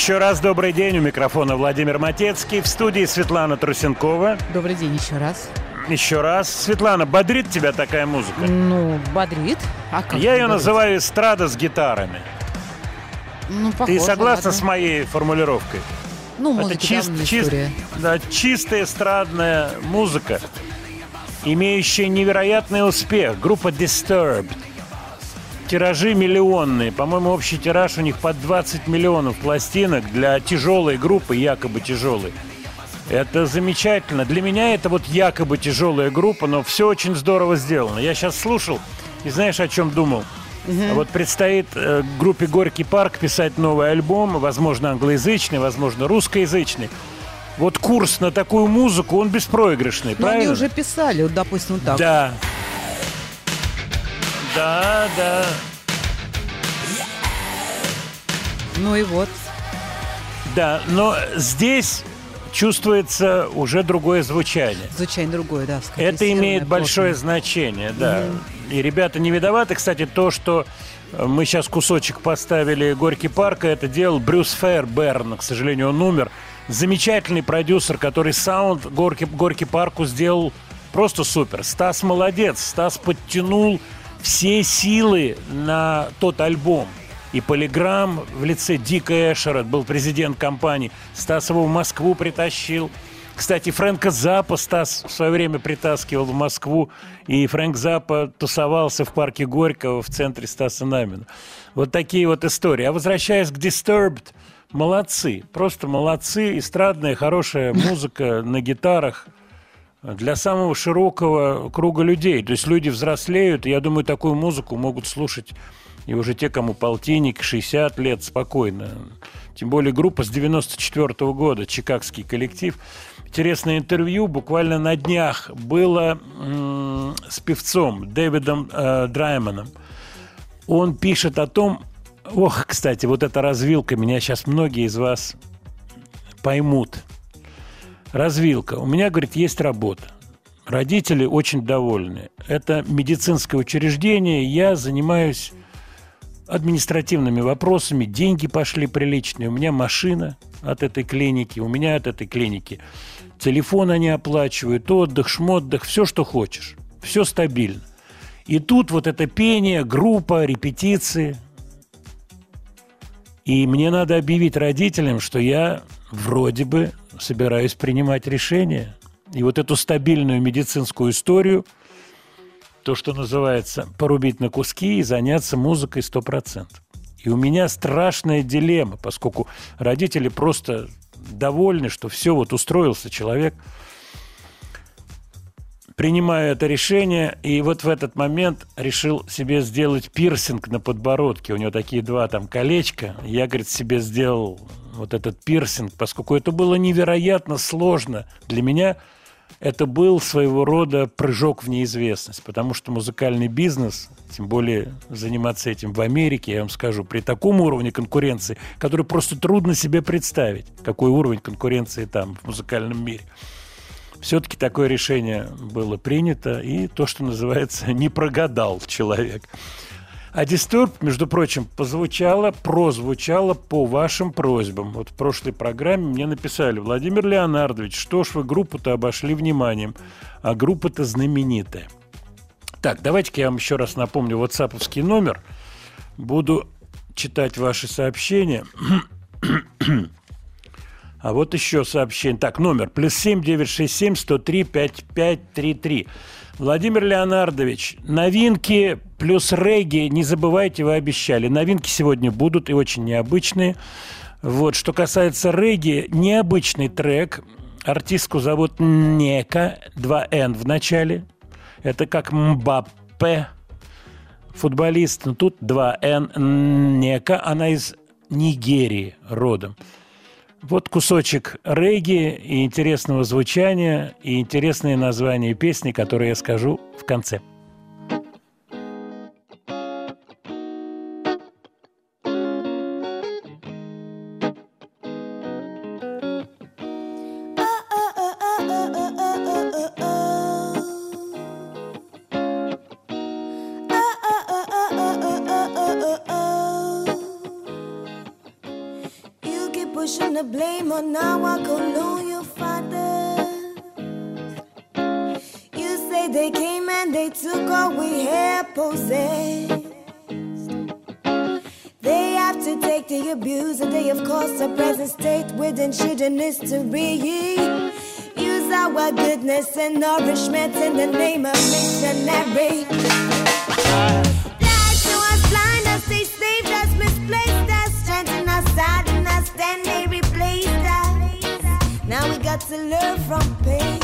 Еще раз добрый день. У микрофона Владимир Матецкий. В студии Светлана Трусенкова. Добрый день еще раз. Еще раз. Светлана, бодрит тебя такая музыка? Ну, бодрит. А как Я ее бодрит? называю эстрада с гитарами. Ну, Ты похоже, согласна ладно. с моей формулировкой? Ну, Это музыка чист- давняя чист- история. да, чистая эстрадная музыка, имеющая невероятный успех. Группа Disturbed. Тиражи миллионные. По-моему, общий тираж у них под 20 миллионов пластинок для тяжелой группы, якобы тяжелой. Это замечательно. Для меня это вот якобы тяжелая группа, но все очень здорово сделано. Я сейчас слушал и знаешь, о чем думал? Вот предстоит э, группе «Горький парк» писать новый альбом, возможно, англоязычный, возможно, русскоязычный. вот курс на такую музыку, он беспроигрышный, Но они правильно? уже писали, вот, допустим, вот так. Да. Да, да. Ну и вот. Да, но здесь чувствуется уже другое звучание. Звучание другое, да. Это имеет большое плотное. значение, да. И ребята не виноваты. Кстати, то, что э, мы сейчас кусочек поставили Горький парка, это делал Брюс Фэрберн. К сожалению, он умер. Замечательный продюсер, который саунд Горький, Горький парку сделал просто супер. Стас молодец. Стас подтянул все силы на тот альбом. И Полиграм в лице Дика Эшера, был президент компании, Стас его в Москву притащил. Кстати, Фрэнка Запа Стас в свое время притаскивал в Москву, и Фрэнк Запа тусовался в парке Горького в центре Стаса Намина. Вот такие вот истории. А возвращаясь к Disturbed, молодцы, просто молодцы. Эстрадная, хорошая музыка на гитарах для самого широкого круга людей. То есть люди взрослеют, и я думаю, такую музыку могут слушать и уже те, кому полтинник, 60 лет, спокойно. Тем более группа с 94 года, чикагский коллектив. Интересное интервью буквально на днях было с певцом Дэвидом э, Драйманом. Он пишет о том, ох, кстати, вот эта развилка, меня сейчас многие из вас поймут. Развилка. У меня, говорит, есть работа. Родители очень довольны. Это медицинское учреждение, я занимаюсь административными вопросами, деньги пошли приличные, у меня машина от этой клиники, у меня от этой клиники телефон они оплачивают, отдых, шмотдых, все, что хочешь, все стабильно. И тут вот это пение, группа, репетиции. И мне надо объявить родителям, что я вроде бы собираюсь принимать решение. И вот эту стабильную медицинскую историю – то, что называется, порубить на куски и заняться музыкой 100%. И у меня страшная дилемма, поскольку родители просто довольны, что все, вот устроился человек. Принимаю это решение, и вот в этот момент решил себе сделать пирсинг на подбородке. У него такие два там колечка. Я, говорит, себе сделал вот этот пирсинг, поскольку это было невероятно сложно для меня – это был своего рода прыжок в неизвестность, потому что музыкальный бизнес, тем более заниматься этим в Америке, я вам скажу, при таком уровне конкуренции, который просто трудно себе представить, какой уровень конкуренции там в музыкальном мире. Все-таки такое решение было принято, и то, что называется, не прогадал человек. А Disturb, между прочим, позвучало, прозвучало по вашим просьбам. Вот в прошлой программе мне написали, Владимир Леонардович, что ж вы группу-то обошли вниманием, а группа-то знаменитая. Так, давайте-ка я вам еще раз напомню ватсаповский номер. Буду читать ваши сообщения. А вот еще сообщение. Так, номер. Плюс семь девять шесть семь сто три пять пять три три. Владимир Леонардович, новинки плюс регги, не забывайте, вы обещали. Новинки сегодня будут и очень необычные. Вот, что касается регги, необычный трек. Артистку зовут Нека, 2Н в начале. Это как Мбаппе, футболист. Но тут 2Н Нека, она из Нигерии родом. Вот кусочек регги и интересного звучания, и интересные названия песни, которые я скажу в конце. Children history. Use our goodness and nourishment in the name of missionary. Us blind us, they saved us, misplaced us, strengthened us, hardened us, then they replaced us. Now we got to learn from pain.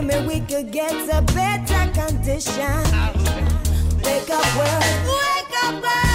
If we could get a better condition. Wake up, world. Wake up, world.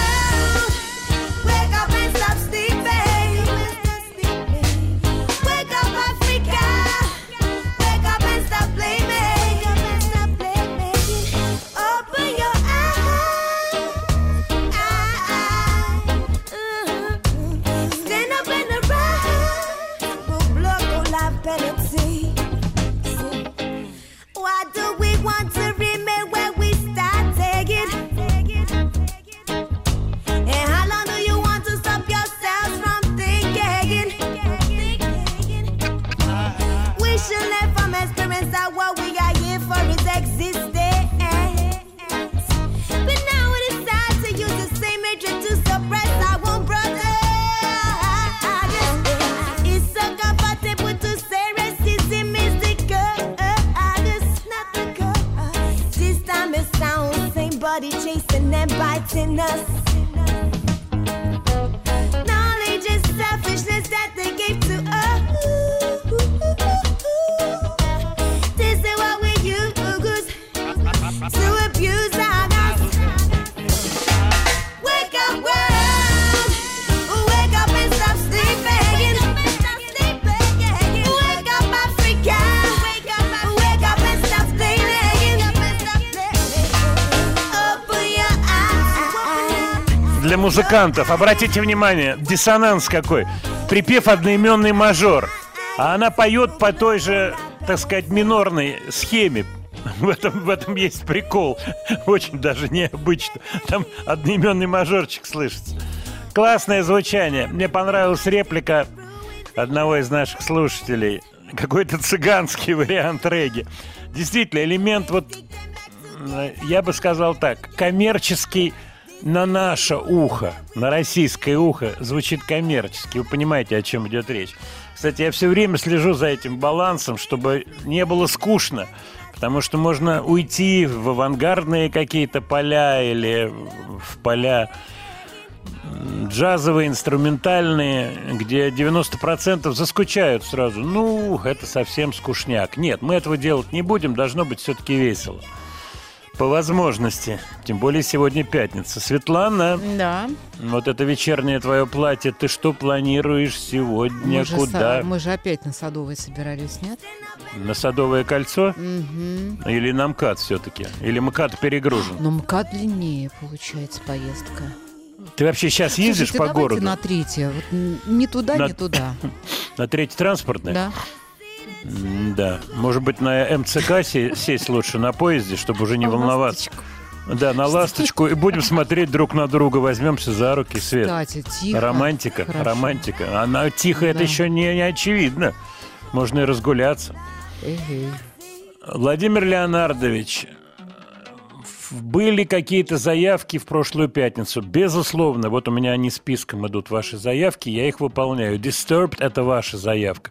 Музыкантов, обратите внимание, диссонанс какой. Припев одноименный мажор. А она поет по той же, так сказать, минорной схеме. В этом, в этом есть прикол. Очень даже необычно. Там одноименный мажорчик слышится. Классное звучание. Мне понравилась реплика одного из наших слушателей. Какой-то цыганский вариант регги. Действительно, элемент вот, я бы сказал так, коммерческий на наше ухо, на российское ухо звучит коммерчески. Вы понимаете, о чем идет речь. Кстати, я все время слежу за этим балансом, чтобы не было скучно. Потому что можно уйти в авангардные какие-то поля или в поля джазовые, инструментальные, где 90% заскучают сразу. Ну, это совсем скучняк. Нет, мы этого делать не будем, должно быть все-таки весело. По возможности. Тем более сегодня пятница. Светлана, Да. вот это вечернее твое платье, ты что планируешь сегодня? Мы же, Куда? са- мы же опять на Садовой собирались, нет? На Садовое кольцо? Мгм. Или на МКАД все-таки? Или МКАД перегружен? Но МКАД длиннее получается поездка. Ты вообще сейчас ездишь Слушайте, по городу? на третье. Вот не туда, На- не туда. На третий транспортный? Да. Да. Может быть, на МЦК се- сесть лучше на поезде, чтобы уже не волноваться. Да, на ласточку. И будем смотреть друг на друга, возьмемся за руки, Свет. Кстати, тихо. Романтика, Хорошо. романтика. Она тихо, это Да. еще не, не очевидно. Можно и разгуляться. Эгей. Владимир Леонардович, были какие-то заявки в прошлую пятницу? Безусловно. Вот у меня они списком идут, ваши заявки, я их выполняю. Disturbed – это ваша заявка.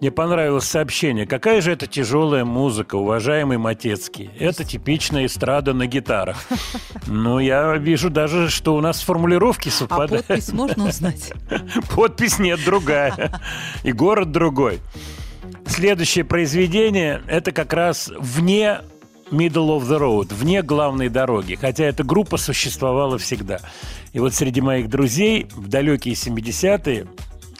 Мне понравилось сообщение. Какая же это тяжелая музыка, уважаемый Матецкий. Это типичная эстрада на гитарах. Ну, я вижу даже, что у нас формулировки А совпадают. подпись можно узнать? Подпись нет, другая. И город другой. Следующее произведение – это как раз вне middle of the road, вне главной дороги. Хотя эта группа существовала всегда. И вот среди моих друзей в далекие 70-е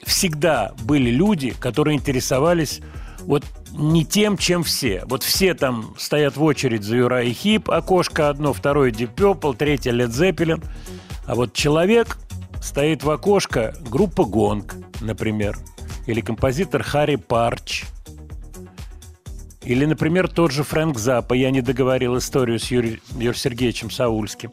всегда были люди, которые интересовались вот не тем, чем все. Вот все там стоят в очередь за Юра и Хип, окошко одно, второе Deep Purple, третье Led Zeppelin. А вот человек стоит в окошко группа Гонг, например, или композитор Харри Парч, или, например, тот же Фрэнк Запа. Я не договорил историю с Юрием, Юрием Сергеевичем Саульским,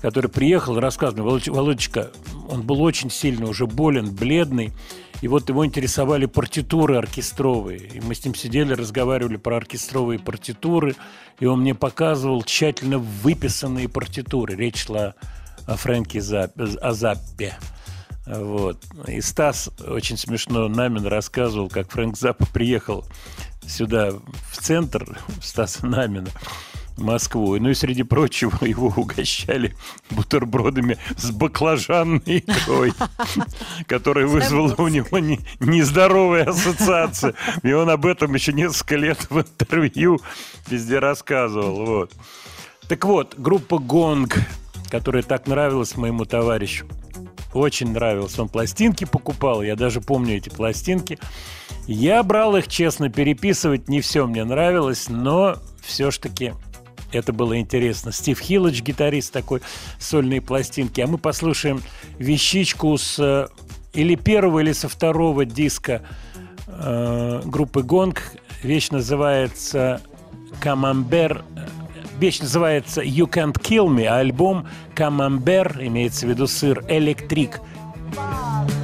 который приехал и рассказывал, «Володь- Володечка, он был очень сильно уже болен, бледный, и вот его интересовали партитуры оркестровые. И мы с ним сидели, разговаривали про оркестровые партитуры, и он мне показывал тщательно выписанные партитуры. Речь шла о Фрэнке Зап- о Заппе. Вот. И Стас очень смешно Намин рассказывал, как Фрэнк Заппа приехал сюда, в центр, Стаса Намина, Москву. Ну и среди прочего его угощали бутербродами с баклажанной икрой, которая вызвала у него не- нездоровые ассоциации. И он об этом еще несколько лет в интервью везде рассказывал. Вот. Так вот, группа «Гонг», которая так нравилась моему товарищу, очень нравилась. Он пластинки покупал, я даже помню эти пластинки. Я брал их, честно, переписывать не все мне нравилось, но все ж таки это было интересно. Стив Хилледж, гитарист такой, сольные пластинки. А мы послушаем вещичку с э, или первого, или со второго диска э, группы Гонг. Вещь называется Камамбер. Вещь называется You Can't Kill Me, а альбом Камамбер, имеется в виду сыр, Электрик. I'll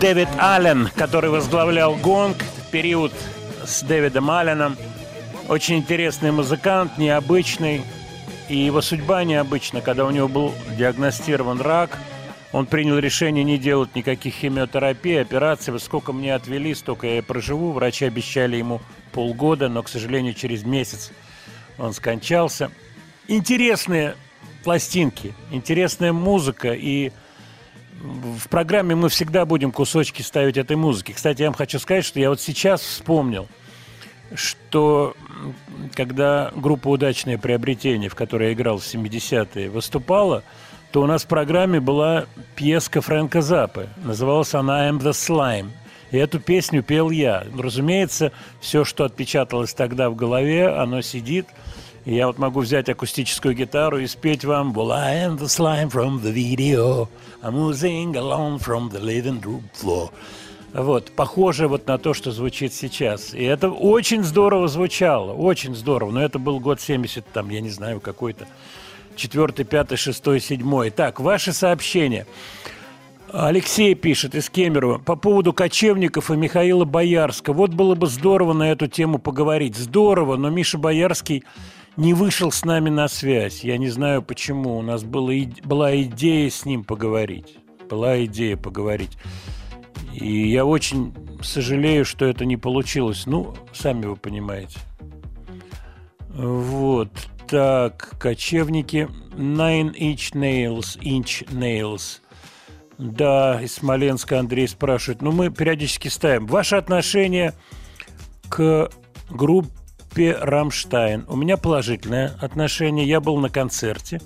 Дэвид Аллен, который возглавлял «Гонг» период с Дэвидом Алленом. Очень интересный музыкант, необычный. И его судьба необычна. Когда у него был диагностирован рак, он принял решение не делать никаких химиотерапий, операций. Вот сколько мне отвели, столько я и проживу. Врачи обещали ему полгода, но, к сожалению, через месяц он скончался. Интересные пластинки, интересная музыка. И в программе мы всегда будем кусочки ставить этой музыки. Кстати, я вам хочу сказать, что я вот сейчас вспомнил, что когда группа «Удачное приобретение», в которой я играл в 70-е, выступала, то у нас в программе была пьеска Фрэнка Заппы. Называлась она «I'm the Slime». И эту песню пел я. Разумеется, все, что отпечаталось тогда в голове, оно сидит. Я вот могу взять акустическую гитару и спеть вам «Well, I am the slime from the video. I'm oozing along from the living room floor». Вот, похоже вот на то, что звучит сейчас. И это очень здорово звучало, очень здорово. Но это был год 70, там, я не знаю, какой-то четвертый, пятый, шестой, седьмой. Так, ваши сообщения. Алексей пишет из Кемерово по поводу кочевников и Михаила Боярского. Вот было бы здорово на эту тему поговорить. Здорово, но Миша Боярский не вышел с нами на связь. Я не знаю почему. У нас было, была идея с ним поговорить. Была идея поговорить. И я очень сожалею, что это не получилось. Ну, сами вы понимаете. Вот. Так, кочевники. Nine Inch Nails. Inch Nails. Да, из Смоленска Андрей спрашивает. Ну, мы периодически ставим. Ваше отношение к группе «Рамштайн». У меня положительное отношение. Я был на концерте.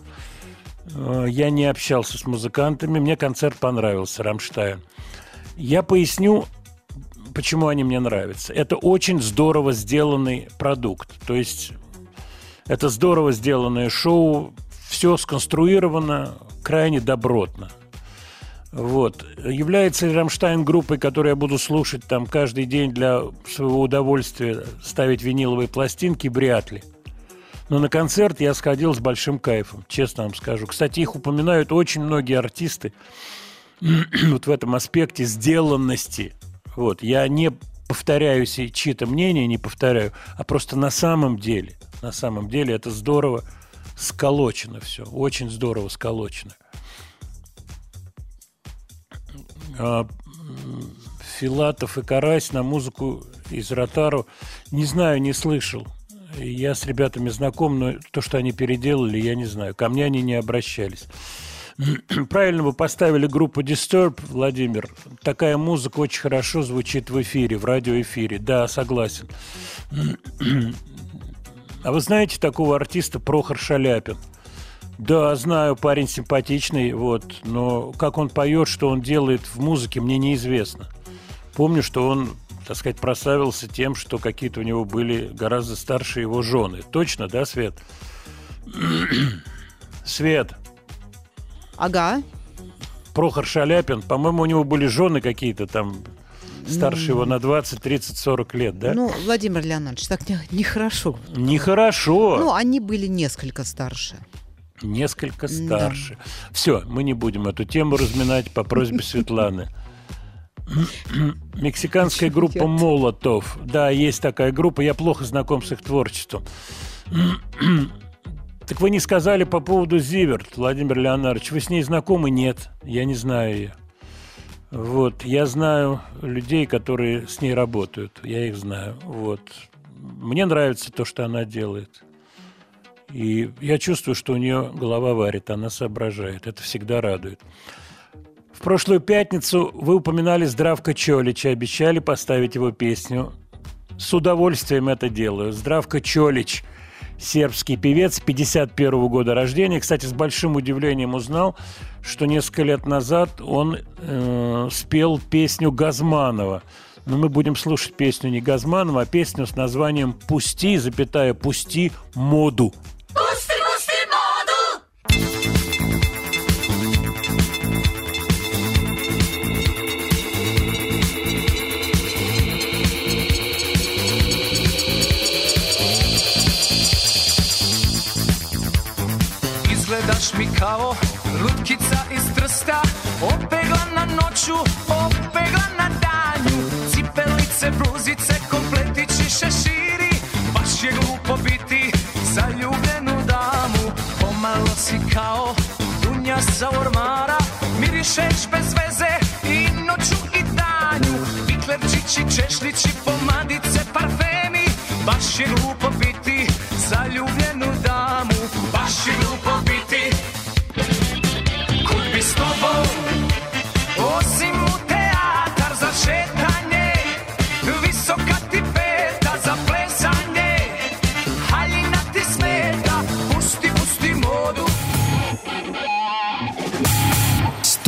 Э, Я не общался с музыкантами. Мне концерт понравился, «Рамштайн». Я поясню, почему они мне нравятся. Это очень здорово сделанный продукт. То есть это здорово сделанное шоу, все сконструировано крайне добротно. Вот. Является Рамштайн группой, которую я буду слушать там каждый день для своего удовольствия, ставить виниловые пластинки? Вряд ли. Но на концерт я сходил с большим кайфом, честно вам скажу. Кстати, их упоминают очень многие артисты вот в этом аспекте сделанности. Вот, я не повторяю си- чьи-то мнения, не повторяю, а просто на самом деле, на самом деле это здорово сколочено все, очень здорово сколочено. Филатов и Карась на музыку из Ротару. Не знаю, не слышал. Я с ребятами знаком, но то, что они переделали, я не знаю. Ко мне они не обращались. Правильно вы поставили группу Disturb, Владимир. Такая музыка очень хорошо звучит в эфире, в радиоэфире. Да, согласен. А вы знаете такого артиста Прохор Шаляпин? Да, знаю, парень симпатичный, вот, но как он поет, что он делает в музыке, мне неизвестно. Помню, что он, так сказать, прославился тем, что какие-то у него были гораздо старше его жены. Точно, да, Свет? Свет, Ага. Прохор Шаляпин, по-моему, у него были жены какие-то там старше его на 20, 30, 40 лет, да? Ну, Владимир Леонидович, так не- нехорошо. Нехорошо. Ну, они были несколько старше. Несколько старше. Все, мы не будем эту тему разминать по просьбе Светланы. Мексиканская группа Молотов. Да, есть такая группа. Я плохо знаком с их творчеством. Так вы не сказали по поводу Зиверт, Владимир Леонардович. Вы с ней знакомы? Нет, я не знаю ее. Вот, я знаю людей, которые с ней работают. Я их знаю. Вот. Мне нравится то, что она делает. И я чувствую, что у нее голова варит, она соображает. Это всегда радует. В прошлую пятницу вы упоминали Здравка Чолича, обещали поставить его песню. С удовольствием это делаю. Здравка Чолич, сербский певец 51 года рождения. Кстати, с большим удивлением узнал, что несколько лет назад он э, спел песню Газманова. Но мы будем слушать песню не Газманова, а песню с названием «Пусти, запятая, пусти моду». Izgledaš mi kao lutkica iz trsta Opegla na noću, opegla na danju. Cipelice, bluzice, kompletići šeširi Baš je glupo biti zaljubljen Pomalo si kao dunja sa ormara. Mirišeš bez veze i noću i danju. Viklerčići, češlići, pomadice, parfemi. Baš je glupo biti zaljubljenu damu. Baš je glupo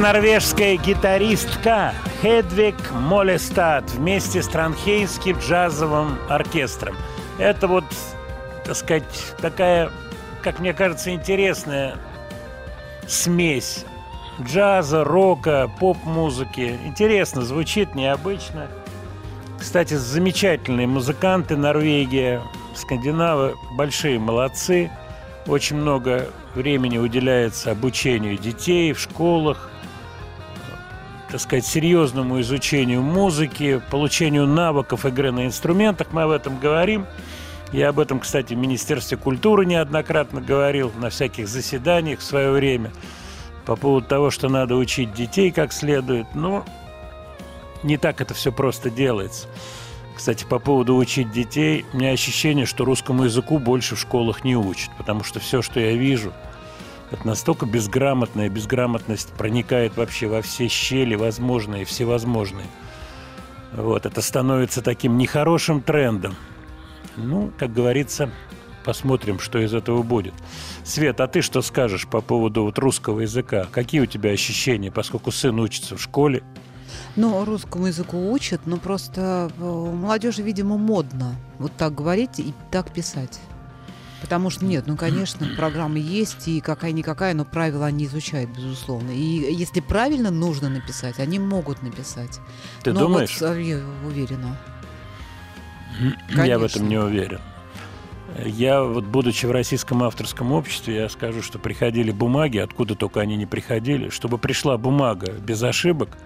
Норвежская гитаристка Хедвиг Молестад вместе с Транхеймским джазовым оркестром. Это вот, так сказать, такая, как мне кажется, интересная смесь джаза, рока, поп-музыки. Интересно, звучит необычно. Кстати, замечательные музыканты Норвегия, скандинавы, большие молодцы. Очень много времени уделяется обучению детей в школах, так сказать, серьезному изучению музыки, получению навыков игры на инструментах. Мы об этом говорим. Я об этом, кстати, в Министерстве культуры неоднократно говорил на всяких заседаниях в свое время по поводу того, что надо учить детей как следует. Но не так это все просто делается. Кстати, по поводу учить детей, у меня ощущение, что русскому языку больше в школах не учат, потому что все, что я вижу, это настолько безграмотная безграмотность проникает вообще во все щели возможные, всевозможные. Вот, это становится таким нехорошим трендом. Ну, как говорится, посмотрим, что из этого будет. Свет, а ты что скажешь по поводу вот русского языка? Какие у тебя ощущения, поскольку сын учится в школе? Ну, русскому языку учат, но просто э, молодежи, видимо, модно вот так говорить и так писать. Потому что нет, ну, конечно, программы есть, и какая-никакая, но правила они изучают, безусловно. И если правильно нужно написать, они могут написать. Ты но думаешь? Вот, э, я уверена. Я в Конечно. этом не уверен. Я вот, будучи в российском авторском обществе, я скажу, что приходили бумаги, откуда только они не приходили, чтобы пришла бумага без ошибок,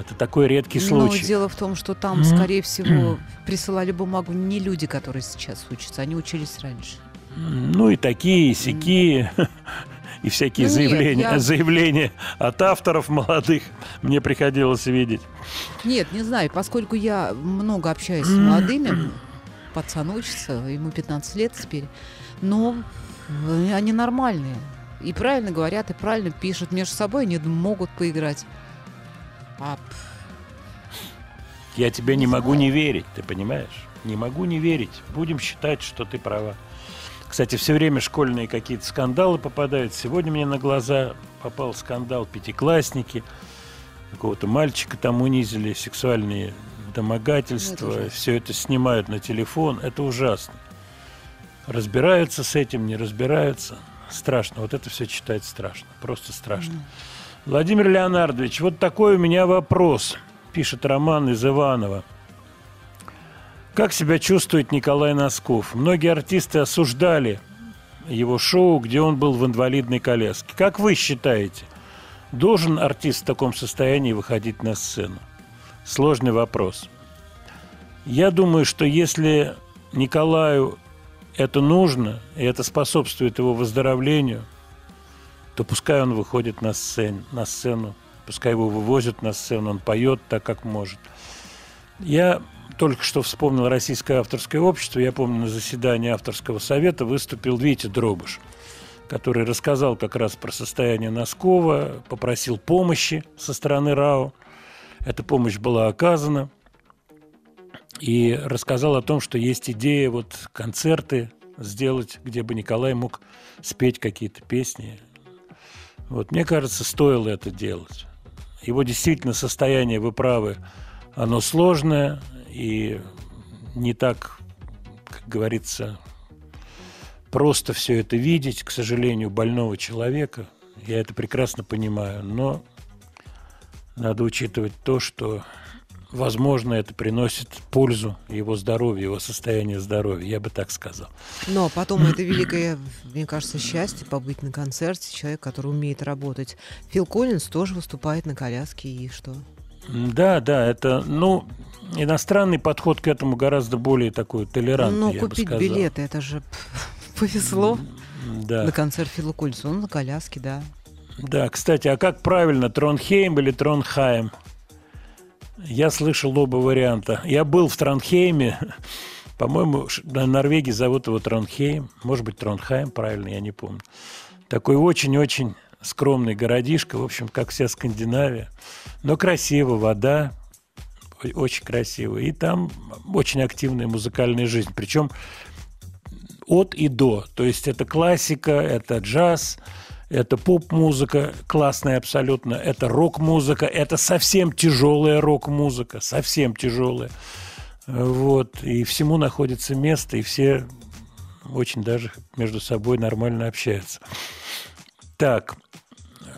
это такой редкий Но случай. дело в том, что там, скорее всего, присылали бумагу не люди, которые сейчас учатся, они учились раньше. Ну и такие, и сякие, и всякие Ну нет, заявления, я- заявления от авторов молодых мне приходилось видеть. Нет, не знаю, поскольку я много общаюсь с молодыми, пацан учится, ему 15 лет теперь, но они нормальные. И правильно говорят, и правильно пишут между собой, они могут поиграть. А Я тебе не могу не верить, ты понимаешь? Не могу не верить. Будем считать, что ты права. Кстати, все время школьные какие-то скандалы попадают. Сегодня мне на глаза попал скандал пятиклассники. Какого-то мальчика там унизили, сексуальные домогательства. Это все это снимают на телефон. Это ужасно. Разбираются с этим, не разбираются. Страшно. Вот это все читать страшно. Просто страшно. Владимир Леонардович, вот такой у меня вопрос, пишет Роман из Иванова. Как себя чувствует Николай Носков? Многие артисты осуждали его шоу, где он был в инвалидной коляске. Как вы считаете, должен артист в таком состоянии выходить на сцену? Сложный вопрос. Я думаю, что если Николаю это нужно, и это способствует его выздоровлению, то пускай он выходит на сцену, на сцену, пускай его вывозят на сцену, он поет так, как может. Я только что вспомнил Российское авторское общество. Я помню, на заседании авторского совета выступил Витя Дробыш, который рассказал как раз про состояние Носкова, попросил помощи со стороны РАО. Эта помощь была оказана. И рассказал о том, что есть идея вот концерты сделать, где бы Николай мог спеть какие-то песни. Вот мне кажется, стоило это делать. Его действительно состояние, вы правы, оно сложное и не так, как говорится, просто все это видеть, к сожалению, больного человека. Я это прекрасно понимаю, но надо учитывать то, что, возможно, это приносит пользу его здоровью, его состоянию здоровья, я бы так сказал. Но потом это великое, мне кажется, счастье побыть на концерте, человек, который умеет работать. Фил Коллинз тоже выступает на коляске, и что? Да, да, это, ну, иностранный подход к этому гораздо более такой толерантный, ну, купить билеты, это же повезло. Да. На концерт Фила Коллинза, он на коляске, да. Да, кстати, а как правильно, Тронхейм или Тронхайм? Я слышал оба варианта. Я был в Тронхейме. По-моему, на Норвегии зовут его Тронхейм. Может быть, Тронхайм, правильно, я не помню. Такой очень-очень скромный городишко, в общем, как вся Скандинавия. Но красиво, вода, очень красиво. И там очень активная музыкальная жизнь. Причем от и до. То есть это классика, это джаз, это поп-музыка, классная абсолютно, это рок-музыка, это совсем тяжелая рок-музыка, совсем тяжелая. Вот, и всему находится место, и все очень даже между собой нормально общаются. Так,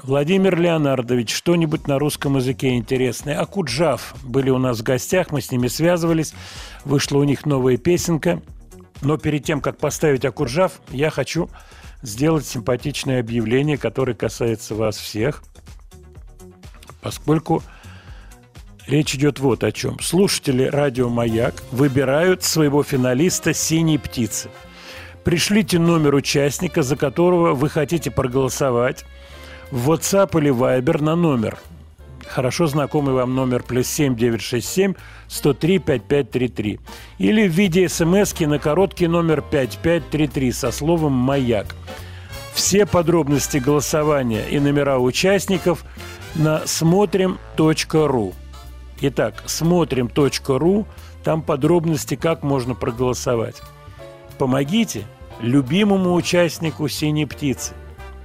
Владимир Леонардович, что-нибудь на русском языке интересное. Акуджав были у нас в гостях, мы с ними связывались. Вышла у них новая песенка. Но перед тем, как поставить Акуджав, я хочу сделать симпатичное объявление, которое касается вас всех. Поскольку речь идет вот о чем. Слушатели радио «Маяк» выбирают своего финалиста «Синей птицы». Пришлите номер участника, за которого вы хотите проголосовать в WhatsApp или Viber на номер. Хорошо знакомый вам номер плюс 7 967 103 5533. Или в виде смс на короткий номер 5533 со словом «Маяк». Все подробности голосования и номера участников на смотрим.ру. Итак, смотрим.ру, там подробности, как можно проголосовать. Помогите любимому участнику «Синей птицы».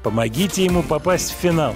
Помогите ему попасть в финал.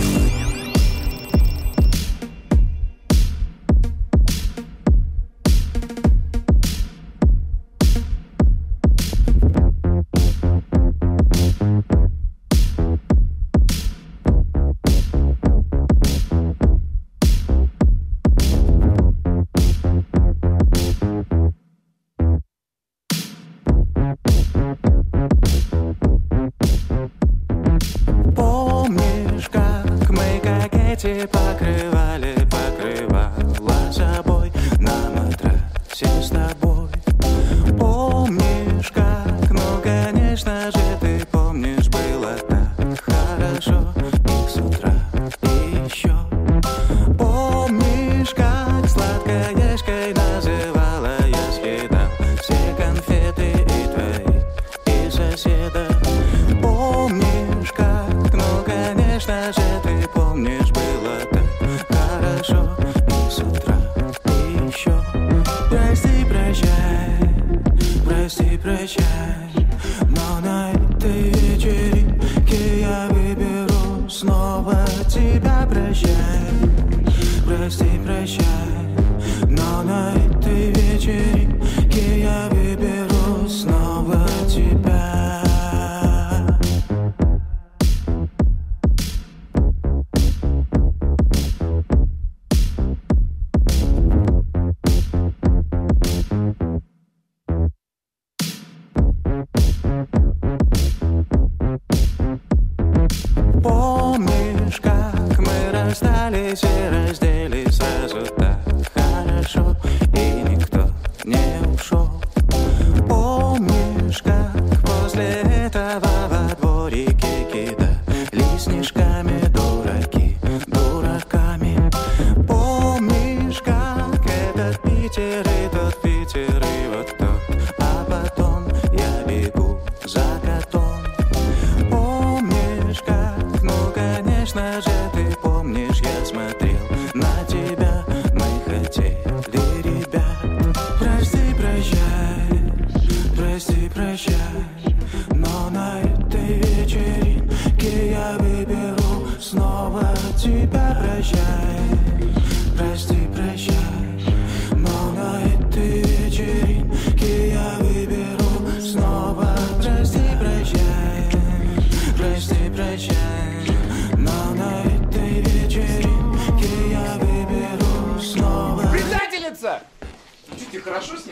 Конечно же,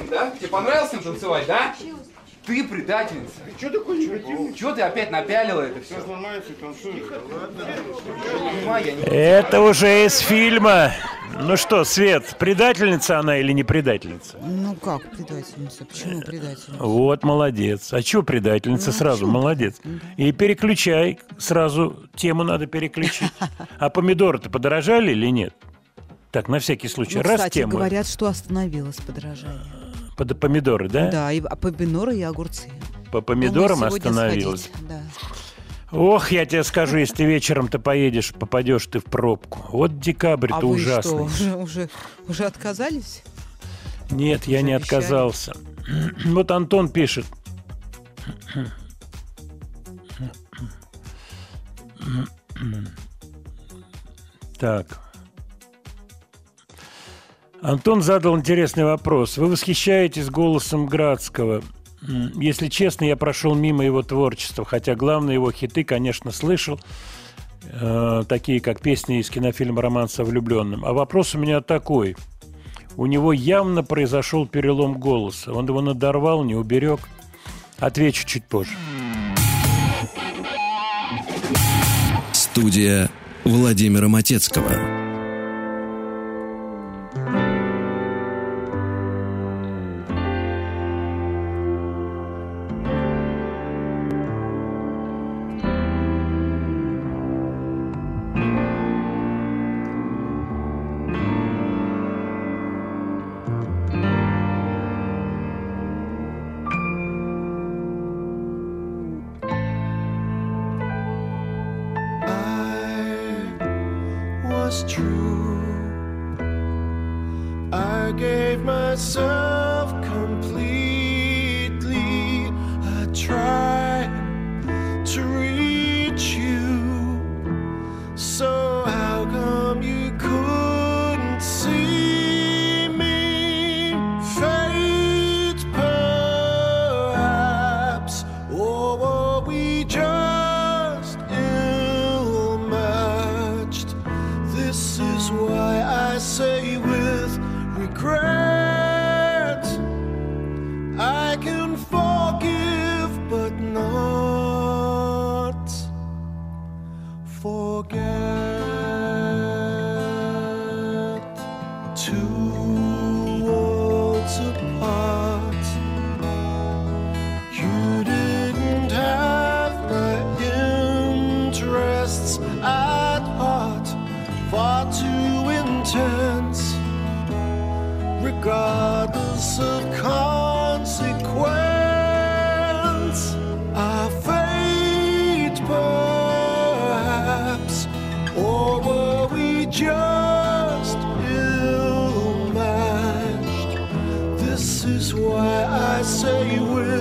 да? Тебе понравилось с ним танцевать, да? Ты предательница. Что такое негативный? Чего ты опять напялила это все? Нормально танцуешь. Понимаю, я не... Это уже из фильма. Ну что, Свет, предательница она или не предательница? Ну как предательница? Почему предательница? Вот, молодец. А чего предательница? Ну, сразу, почему? молодец. И переключай, сразу тему надо переключить. А помидоры-то подорожали или нет? Так, на всякий случай. Ну, Раз кстати, тема. говорят, что остановилось подорожание. Под помидоры, да? Да, и а помидоры и огурцы. По помидорам остановилась. сходить, Да. Ох, я тебе скажу, если вечером-то поедешь, попадешь ты в пробку. Вот декабрь-то а вы ужасный. что, уже, уже, уже отказались? Нет, я не обещали? отказался. Вот Антон пишет. Так. Антон задал интересный вопрос. Вы восхищаетесь голосом Градского. Если честно, я прошел мимо его творчества, хотя главные его хиты, конечно, слышал, э, такие как песни из кинофильма «Роман со влюбленным». А вопрос у меня такой. У него явно произошел перелом голоса. Он его надорвал, не уберег. Отвечу чуть позже. Студия Владимира Матецкого. say will.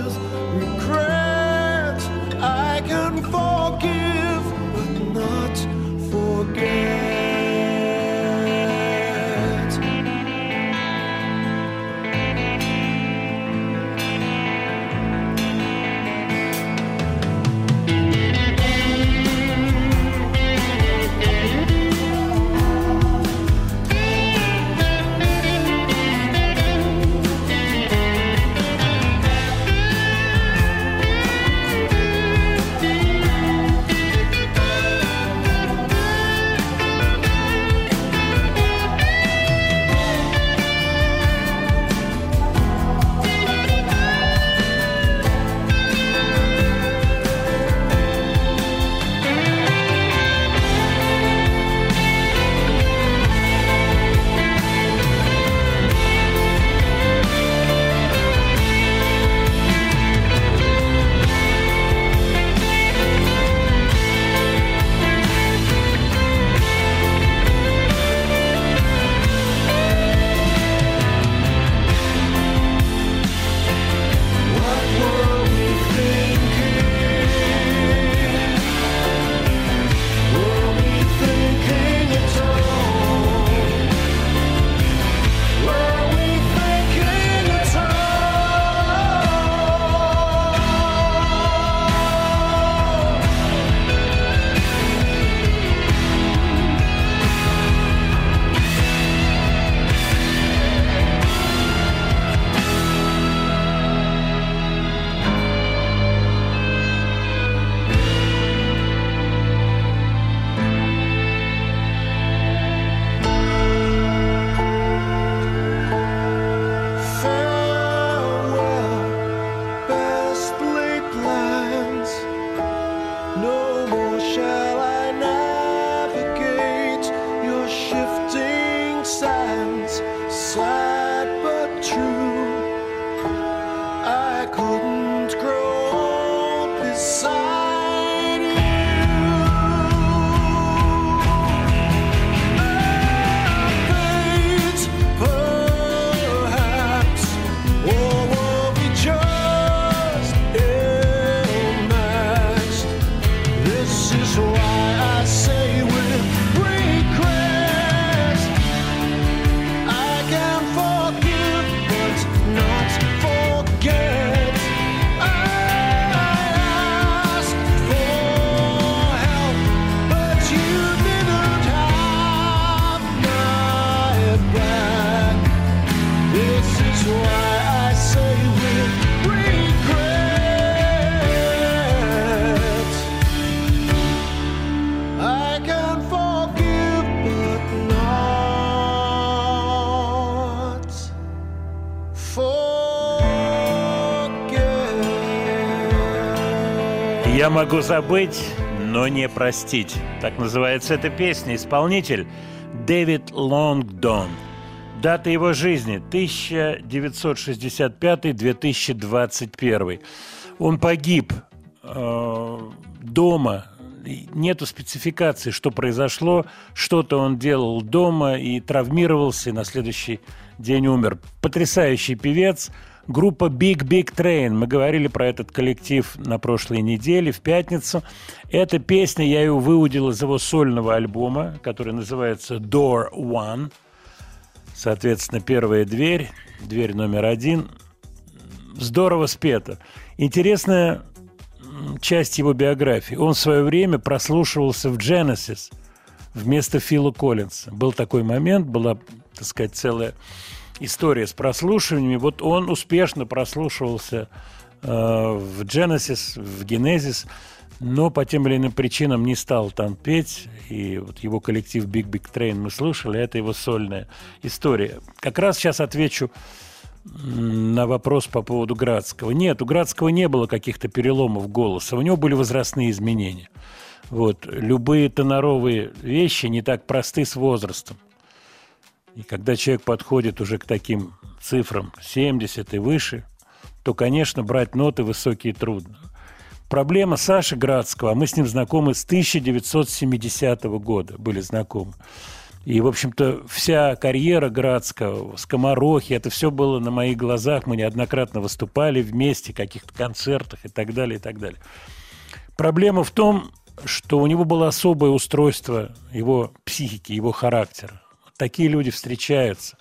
Я могу забыть, но не простить. Так называется эта песня. Исполнитель Дэвид Лонгдон. Дата его жизни 1965-2021. Он погиб э, дома. Нету спецификации, что произошло. Что-то он делал дома и травмировался, и на следующий день умер. Потрясающий певец. Группа Big Big Train. Мы говорили про этот коллектив на прошлой неделе, в пятницу. Эта песня, я ее выудил из его сольного альбома, который называется Door One. Соответственно, первая дверь, дверь номер один. Здорово спето. Интересная часть его биографии. Он в свое время прослушивался в Genesis вместо Фила Коллинса. Был такой момент, была, так сказать, целая история с прослушиваниями. Вот он успешно прослушивался э, в Genesis, в Genesis, но по тем или иным причинам не стал там петь. И вот его коллектив Big Big Train мы слушали, это его сольная история. Как раз сейчас отвечу на вопрос по поводу Градского. Нет, у Градского не было каких-то переломов голоса, у него были возрастные изменения. Вот. Любые тоноровые вещи не так просты с возрастом. И когда человек подходит уже к таким цифрам 70 и выше, то, конечно, брать ноты высокие трудно. Проблема Саши Градского, а мы с ним знакомы с 1970 года, были знакомы. И, в общем-то, вся карьера Градского, скоморохи, это все было на моих глазах. Мы неоднократно выступали вместе, каких-то концертах и так далее, и так далее. Проблема в том, что у него было особое устройство его психики, его характера. Такие люди встречаются.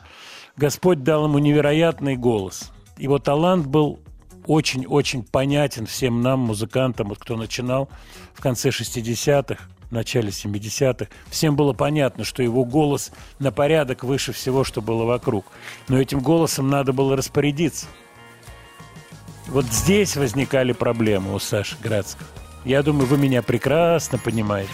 Господь дал ему невероятный голос. Его талант был очень-очень понятен всем нам, музыкантам, вот кто начинал в конце 60-х, в начале 70-х. Всем было понятно, что его голос на порядок выше всего, что было вокруг. Но этим голосом надо было распорядиться. Вот здесь возникали проблемы у Саши Градского. Я думаю, вы меня прекрасно понимаете.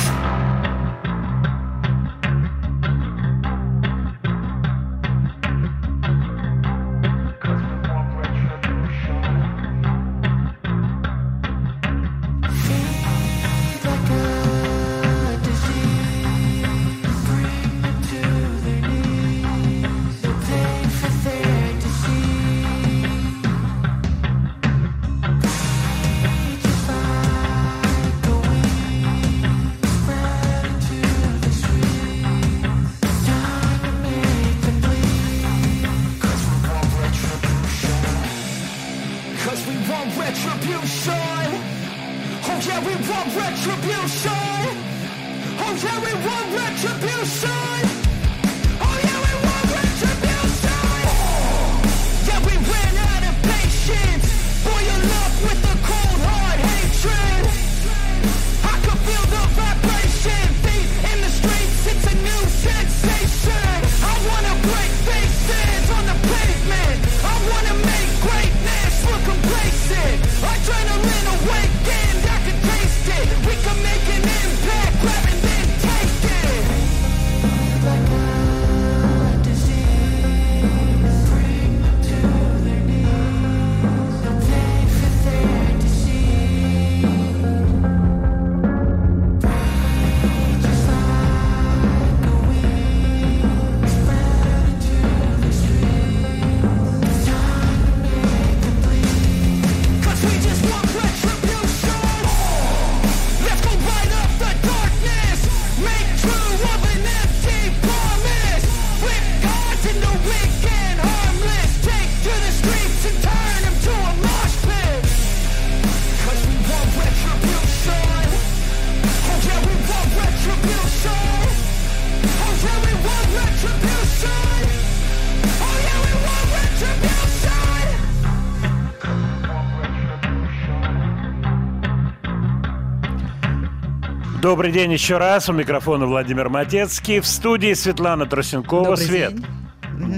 Добрый день еще раз. У микрофона Владимир Матецкий. В студии Светлана Тросенкова. Добрый Свет. день.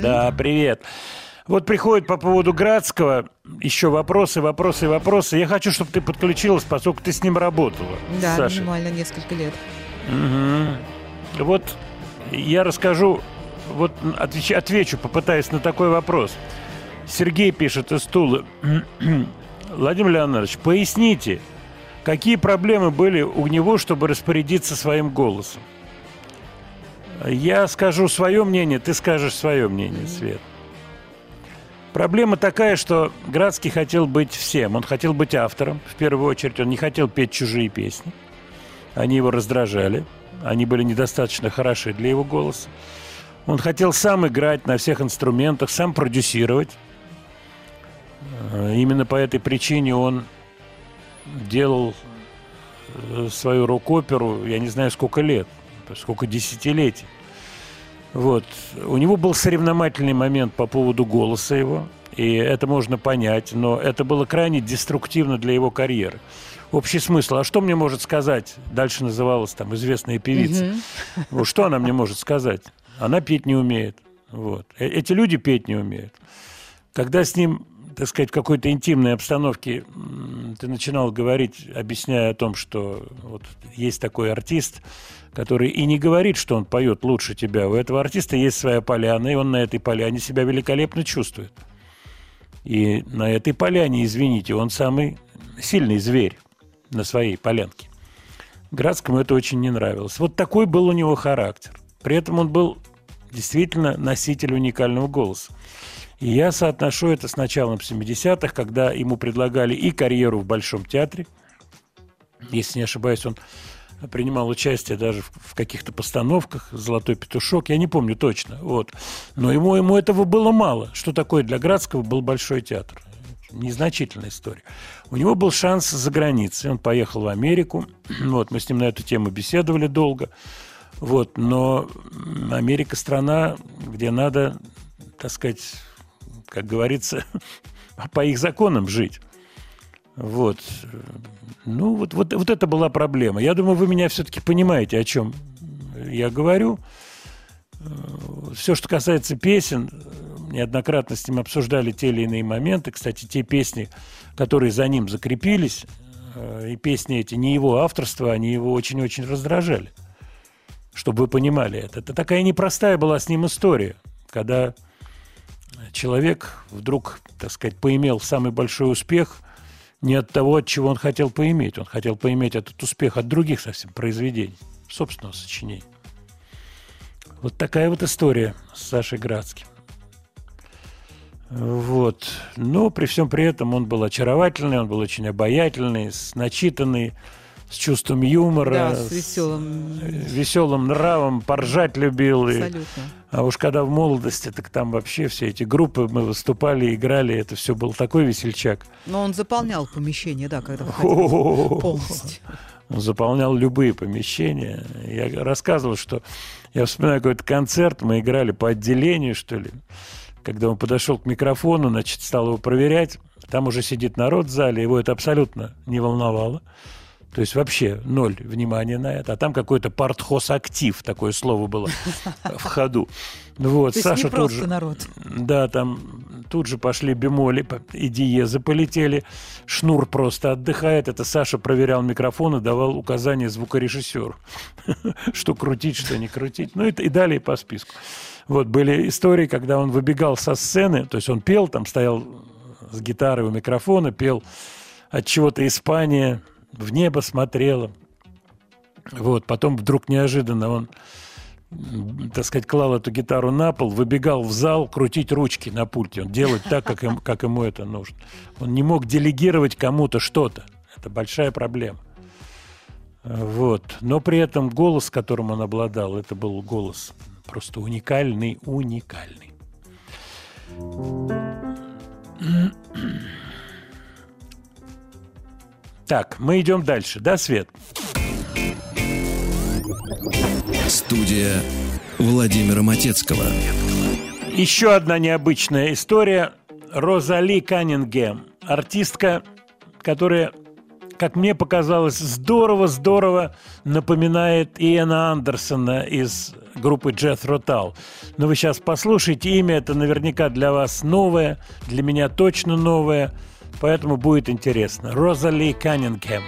Да, привет. Вот приходит по поводу Градского еще вопросы, вопросы, вопросы. Я хочу, чтобы ты подключилась, поскольку ты с ним работала. Да, Саша. минимально несколько лет. Мгм. Вот я расскажу вот отвеч- отвечу, попытаюсь на такой вопрос. Сергей пишет из Тулы. Владимир Леонидович, поясните, какие проблемы были у него, чтобы распорядиться своим голосом? Я скажу свое мнение, ты скажешь свое мнение, Свет. Проблема такая, что Градский хотел быть всем. Он хотел быть автором, в первую очередь. Он не хотел петь чужие песни. Они его раздражали. Они были недостаточно хороши для его голоса. Он хотел сам играть на всех инструментах, сам продюсировать. Э, Именно по этой причине он делал э, свою рок-оперу, я не знаю, сколько лет, сколько десятилетий. Вот. У него был соревновательный момент по поводу голоса его, и это можно понять, но это было крайне деструктивно для его карьеры. Общий смысл. А что мне может сказать? Дальше называлась там известная певица. Мгм. Вот что она мне может сказать? Она петь не умеет. Вот. Э- Эти люди петь не умеют. Когда с ним, так сказать, в какой-то интимной обстановке ты начинал говорить, объясняя о том, что вот есть такой артист, который и не говорит, что он поет лучше тебя. У этого артиста есть своя поляна, и он на этой поляне себя великолепно чувствует. И на этой поляне, извините, он самый сильный зверь на своей полянке. Градскому это очень не нравилось. Вот такой был у него характер. При этом он был действительно носитель уникального голоса. И я соотношу это с началом 70-х, когда ему предлагали и карьеру в Большом театре. Если не ошибаюсь, он принимал участие даже в, каких-то постановках «Золотой петушок», я не помню точно. Вот. Но ему, ему этого было мало. Что такое для Градского был Большой театр? Незначительная история. У него был шанс за границей. Он поехал в Америку. Вот, мы с ним на эту тему беседовали долго. Вот, но Америка страна, где надо, так сказать, как говорится, по их законам жить. Вот. Ну, вот, вот, вот это была проблема. Я думаю, вы меня все-таки понимаете, о чем я говорю. Все, что касается песен, неоднократно с ним обсуждали те или иные моменты. Кстати, те песни, которые за ним закрепились, э, и песни эти не его авторства, они его очень-очень раздражали. Чтобы вы понимали это. Это такая непростая была с ним история, когда человек вдруг, так сказать, поимел самый большой успех не от того, от чего он хотел поиметь. Он хотел поиметь этот успех от других совсем произведений, собственного сочинения. Вот такая вот история с Сашей Градским. Вот. Но при всем при этом он был очаровательный, он был очень обаятельный, с начитанный, с чувством юмора, Да, с веселым. э, веселым нравом, поржать любил. и- Абсолютно. А уж когда в молодости, так там вообще все эти группы, мы выступали, играли, это все был такой весельчак. Но он заполнял помещение, да, когда выходил полностью. Он заполнял любые помещения. Я рассказывал, что я вспоминаю какой-то концерт, мы играли по отделению, что ли. Когда он подошел к микрофону, значит, стал его проверять. Там уже сидит народ в зале, его это абсолютно не волновало. То есть вообще ноль внимания на это. А там какой-то партхоз-актив, такое слово было в ходу. Вот, То есть Саша не тут же... народ. Да, там тут же пошли бемоли и диезы полетели. Шнур просто отдыхает. Это Саша проверял микрофон и давал указания звукорежиссеру. Что крутить, что не крутить. Ну и далее по списку. Вот были истории, когда он выбегал со сцены, то есть он пел, там стоял с гитарой у микрофона, пел от чего-то Испания, в небо смотрела. Вот, потом вдруг неожиданно он так сказать, клал эту гитару на пол, выбегал в зал крутить ручки на пульте. Он делать так, как, им- как ему это нужно. Он не мог делегировать кому-то что-то. Это большая проблема. Вот. Но при этом голос, которым он обладал, это был голос просто уникальный, уникальный. Так, мы идем дальше, да, Свет? Студия Владимира Матецкого. Еще одна необычная история. Розали Каннингем. Артистка, которая, как мне показалось, здорово-здорово напоминает Иэна Андерсона из группы Jethro Tull. Но вы сейчас послушайте, имя это наверняка для вас новое, для меня точно новое, поэтому будет интересно. Розали Каннингем.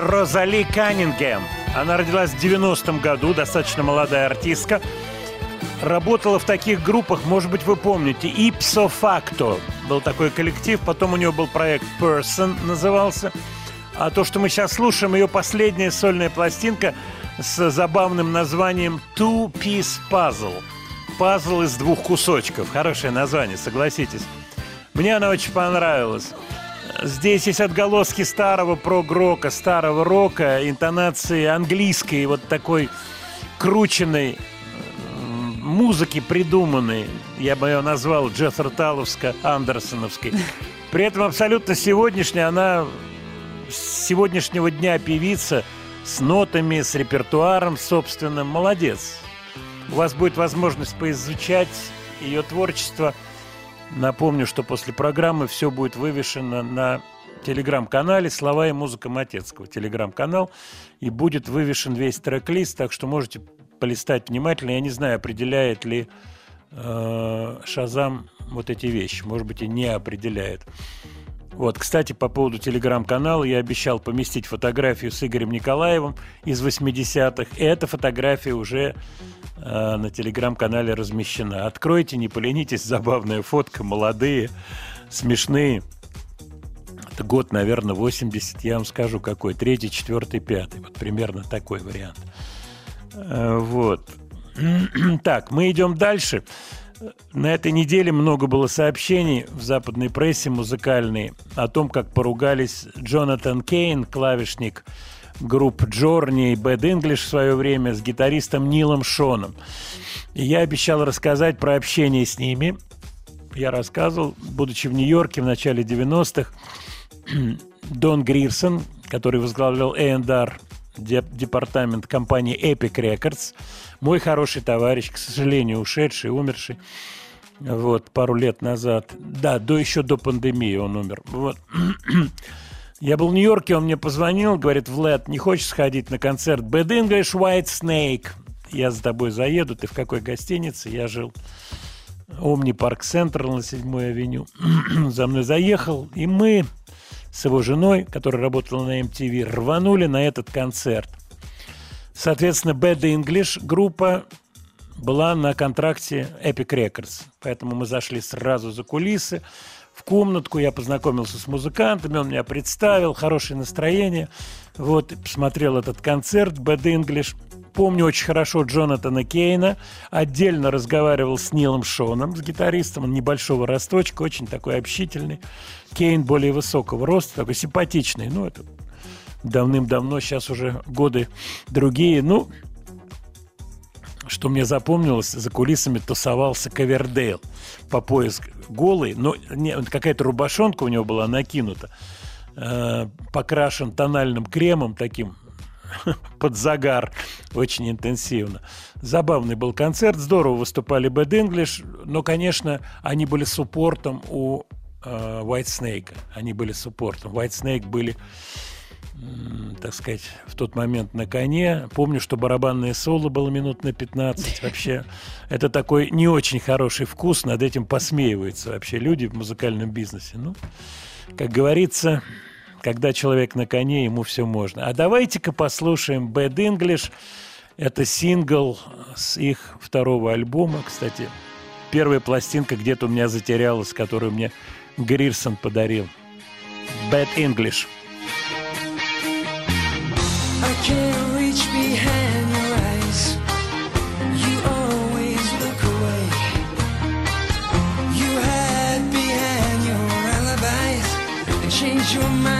Розали Каннингем. Она родилась в 90-м году, достаточно молодая артистка. Работала в таких группах, может быть, вы помните, Ipso Facto. Был такой коллектив, потом у нее был проект Person назывался. А то, что мы сейчас слушаем, ее последняя сольная пластинка с забавным названием Two Piece Puzzle. Пазл из двух кусочков. Хорошее название, согласитесь. Мне она очень понравилась. Здесь есть отголоски старого прог-рока, старого рока, интонации английской, вот такой крученной музыки придуманной. Я бы ее назвал Джефферталовско-андерсоновской. При этом абсолютно сегодняшняя, она с сегодняшнего дня певица с нотами, с репертуаром собственным. Молодец. У вас будет возможность поизучать ее творчество – Напомню, что после программы все будет вывешено на телеграм-канале «Слова и музыка Матецкого». Телеграм-канал. И будет вывешен весь трек-лист, так что можете полистать внимательно. Я не знаю, определяет ли э, Шазам вот эти вещи. Может быть, и не определяет. Вот, кстати, по поводу телеграм-канала я обещал поместить фотографию с Игорем Николаевым из 80-х. И эта фотография уже э, на телеграм-канале размещена. Откройте, не поленитесь, забавная фотка, молодые, смешные. Это год, наверное, 80, я вам скажу какой. Третий, четвертый, пятый. Вот примерно такой вариант. Э, Вот. Так, мы идем дальше. На этой неделе много было сообщений в западной прессе музыкальной о том, как поругались Джонатан Кейн, клавишник групп Джорни и Bad English в свое время, с гитаристом Нилом Шоном. И я обещал рассказать про общение с ними. Я рассказывал, будучи в Нью-Йорке в начале 90-х, Дон Грирсон, который возглавлял A&R, департамент компании Epic Records, мой хороший товарищ, к сожалению, ушедший, умерший, вот, пару лет назад. Да, до, еще до пандемии он умер. Вот. Я был в Нью-Йорке, он мне позвонил, говорит, Влад, не хочешь сходить на концерт Bad English White Snake? Я за тобой заеду, ты в какой гостинице? Я жил Омни Парк Центр на 7 авеню. За мной заехал, и мы с его женой, которая работала на MTV, рванули на этот концерт. Соответственно, Bad English группа была на контракте Epic Records. Поэтому мы зашли сразу за кулисы, в комнатку, я познакомился с музыкантами, он меня представил, хорошее настроение. Вот, посмотрел этот концерт Bad English. Помню очень хорошо Джонатана Кейна. Отдельно разговаривал с Нилом Шоном, с гитаристом. Он небольшого росточка, очень такой общительный. Кейн более высокого роста, такой симпатичный. Ну, это давным-давно, сейчас уже годы другие. Ну, что мне запомнилось, за кулисами тусовался Ковердейл по пояс голый, но какая-то рубашонка у него была накинута, э, покрашен тональным кремом таким под загар очень интенсивно. Забавный был концерт, здорово выступали Bad English, но, конечно, они были суппортом у э, White Snake. Они были суппортом. White Snake были так сказать, в тот момент на коне. Помню, что барабанное соло было минут на 15. Вообще, это такой не очень хороший вкус. Над этим посмеиваются вообще люди в музыкальном бизнесе. Ну, как говорится, когда человек на коне, ему все можно. А давайте-ка послушаем Bad English. Это сингл с их второго альбома. Кстати, первая пластинка где-то у меня затерялась, которую мне Грирсон подарил. Bad English. Your mind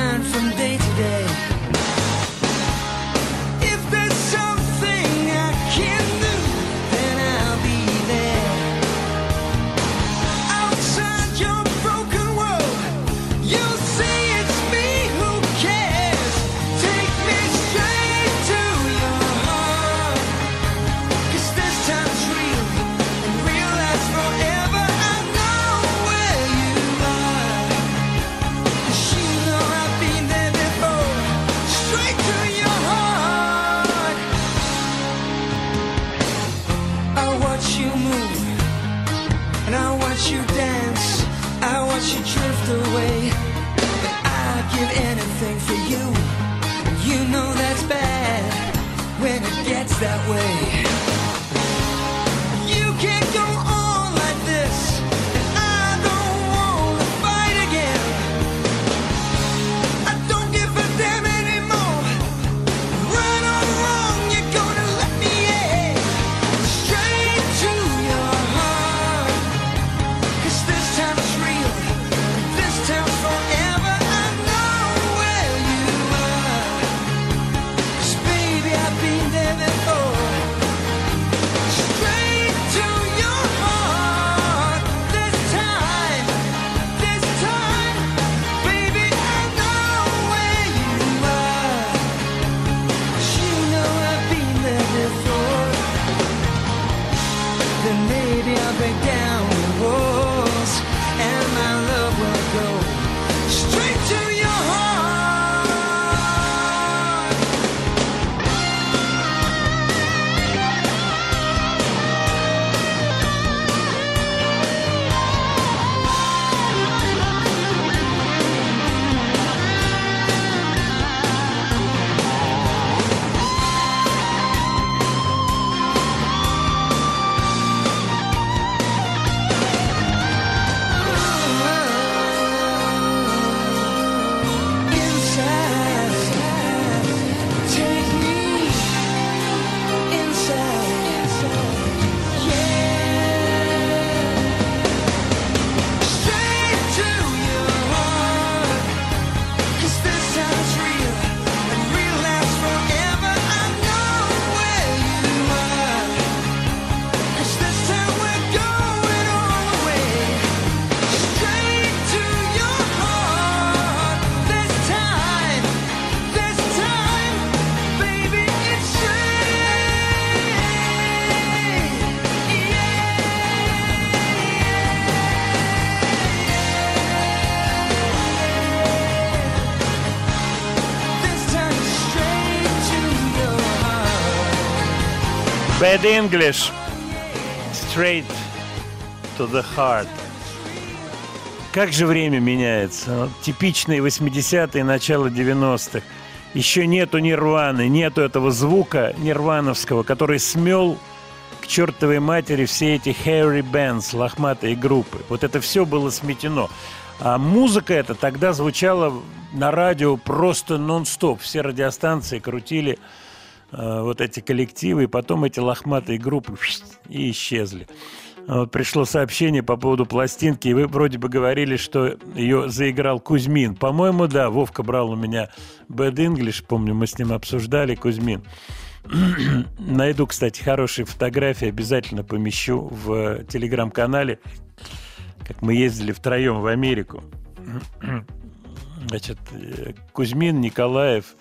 debe Bad English. Straight to the heart. Как же время меняется. Типичные 80-е, начало 90-х. Еще нету нирваны, нету этого звука нирвановского, который смел к чертовой матери все эти hairy bands, лохматые группы. Вот это все было сметено. А музыка эта тогда звучала на радио просто нон-стоп. Все радиостанции крутили вот эти коллективы, и потом эти лохматые группы и исчезли. Вот пришло сообщение по поводу пластинки, и вы вроде бы говорили, что ее заиграл Кузьмин. По-моему, да, Вовка брал у меня Bad English, помню, мы с ним обсуждали Кузьмин. Найду, кстати, хорошие фотографии, обязательно помещу в телеграм-канале, как мы ездили втроем в Америку. Значит, э, Кузьмин, Николаев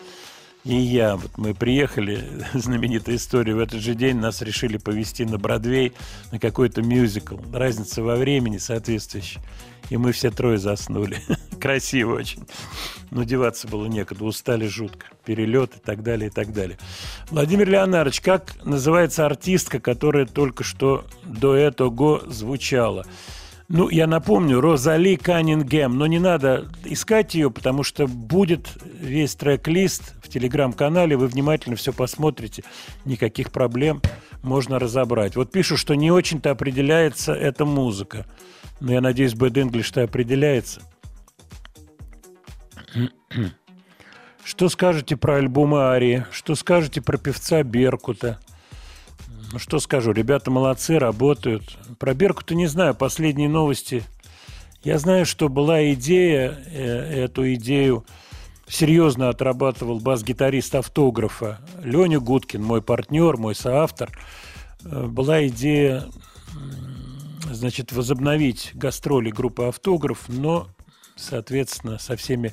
и я. Вот мы приехали, знаменитая история, в этот же день нас решили повезти на Бродвей на какой-то мюзикл. Разница во времени соответствующая. И мы все трое заснули. Красиво очень. Но деваться было некуда, устали жутко. Перелет и так далее, и так далее. Владимир Леонардович, как называется артистка, которая только что до этого звучала? Ну, я напомню, Розали Каннингем, но не надо искать ее, потому что будет весь трек-лист в телеграм-канале, вы внимательно все посмотрите, никаких проблем можно разобрать. Вот пишут, что не очень-то определяется эта музыка. Но я надеюсь, Bad English-то определяется. Что скажете про альбом Арии? Что скажете про певца Беркута? Ну, что скажу, ребята молодцы, работают. Про Беркута не знаю, последние новости. Я знаю, что была идея, э, эту идею серьезно отрабатывал бас-гитарист автографа Леня Гудкин, мой партнер, мой соавтор. Э, Была идея, значит, возобновить гастроли группы автограф, но, соответственно, со всеми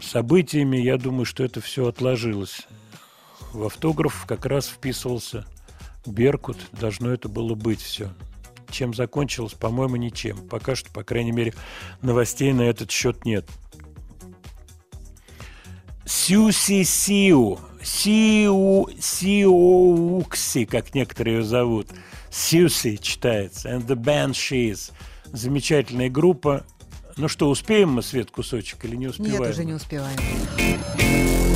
событиями, я думаю, что это все отложилось. В автограф как раз вписывался Беркут. Должно это было быть все. Чем закончилось, по-моему, ничем. Пока что, по крайней мере, новостей на этот счет нет. Сюси Сиу. Сиу Сиукси, как некоторые ее зовут. Сюси читается. And the Banshees. Замечательная группа. Ну что, успеем мы, Свет, кусочек или не успеваем? Нет, уже не успеваем.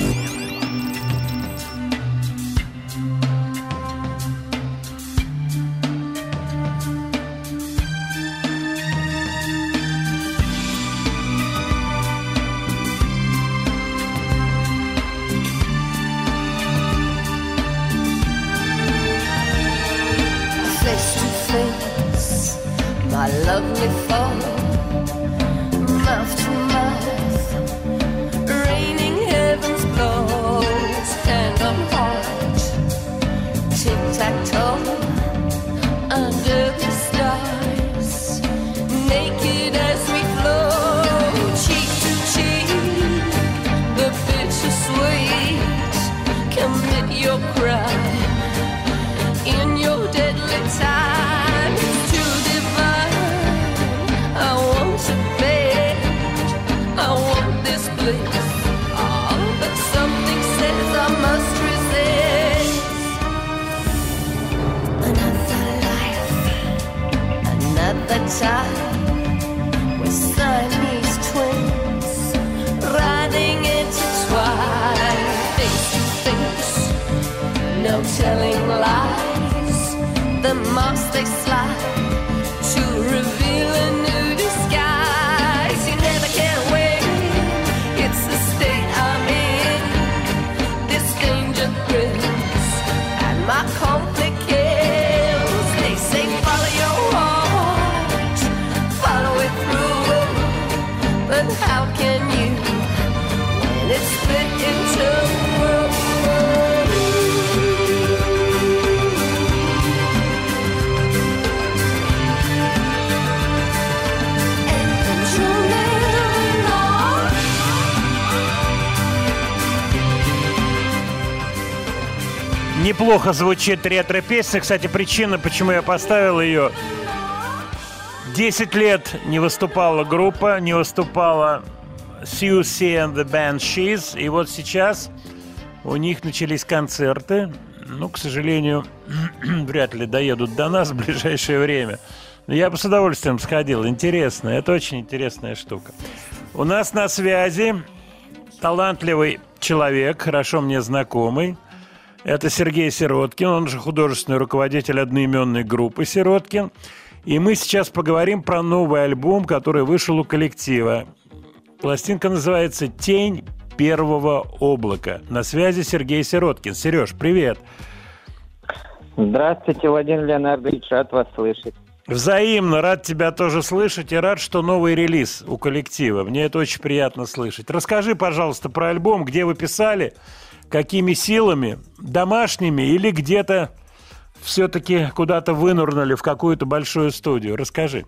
Неплохо звучит ретро-песня. Кстати, причина, почему я поставил ее. 10 лет не выступала группа, не выступала Susie and the Banshees. И вот сейчас у них начались концерты. Ну, к сожалению, вряд ли доедут до нас в ближайшее время. Но я бы с удовольствием сходил. Интересно, это очень интересная штука. У нас на связи талантливый человек, хорошо мне знакомый. Это Сергей Сироткин, он же художественный руководитель одноименной группы «Сироткин». И мы сейчас поговорим про новый альбом, который вышел у коллектива. Пластинка называется «Тень первого облака». На связи Сергей Сироткин. Сереж, привет. Здравствуйте, Владимир Леонардович, рад вас слышать. Взаимно, рад тебя тоже слышать и рад, что новый релиз у коллектива. Мне это очень приятно слышать. Расскажи, пожалуйста, про альбом, где вы писали, какими силами, домашними или где-то все-таки куда-то вынурнули в какую-то большую студию. Расскажи.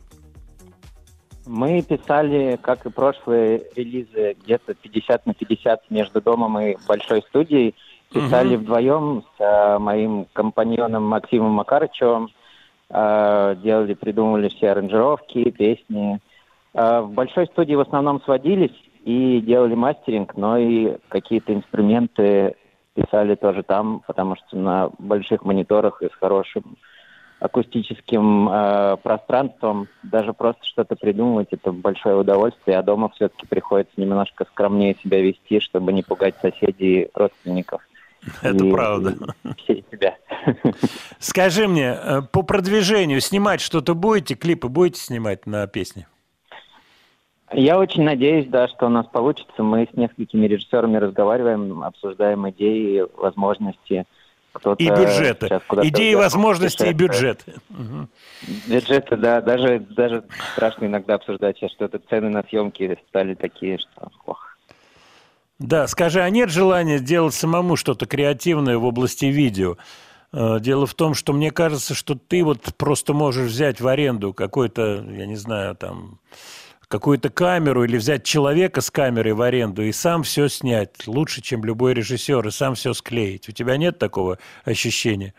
Мы писали, как и прошлые релизы, где-то 50 на 50 между домом и большой студией. Писали Мгм. вдвоем с э, моим компаньоном Максимом Макарычевым. Э, делали, придумывали все аранжировки, песни. Э, в большой студии в основном сводились и делали мастеринг, но и какие-то инструменты писали тоже там, потому что на больших мониторах и с хорошим акустическим э, пространством даже просто что-то придумывать это большое удовольствие, а дома все-таки приходится немножко скромнее себя вести, чтобы не пугать соседей и родственников. Это И- правда. и себя. Скажи мне, э, по продвижению снимать что-то будете, клипы будете снимать на песни? Я очень надеюсь, да, что у нас получится. Мы с несколькими режиссерами разговариваем, обсуждаем идеи, возможности. И бюджеты. Идеи, возможности и бюджеты. Бюджеты, да, даже, даже страшно иногда обсуждать сейчас, что это цены на съемки стали такие, что ох. Да, скажи, а нет желания сделать самому что-то креативное в области видео? Э, Дело в том, что мне кажется, что ты вот просто можешь взять в аренду какой-то, я не знаю, там, какую-то камеру или взять человека с камерой в аренду и сам все снять лучше, чем любой режиссер, и сам все склеить. У тебя нет такого ощущения?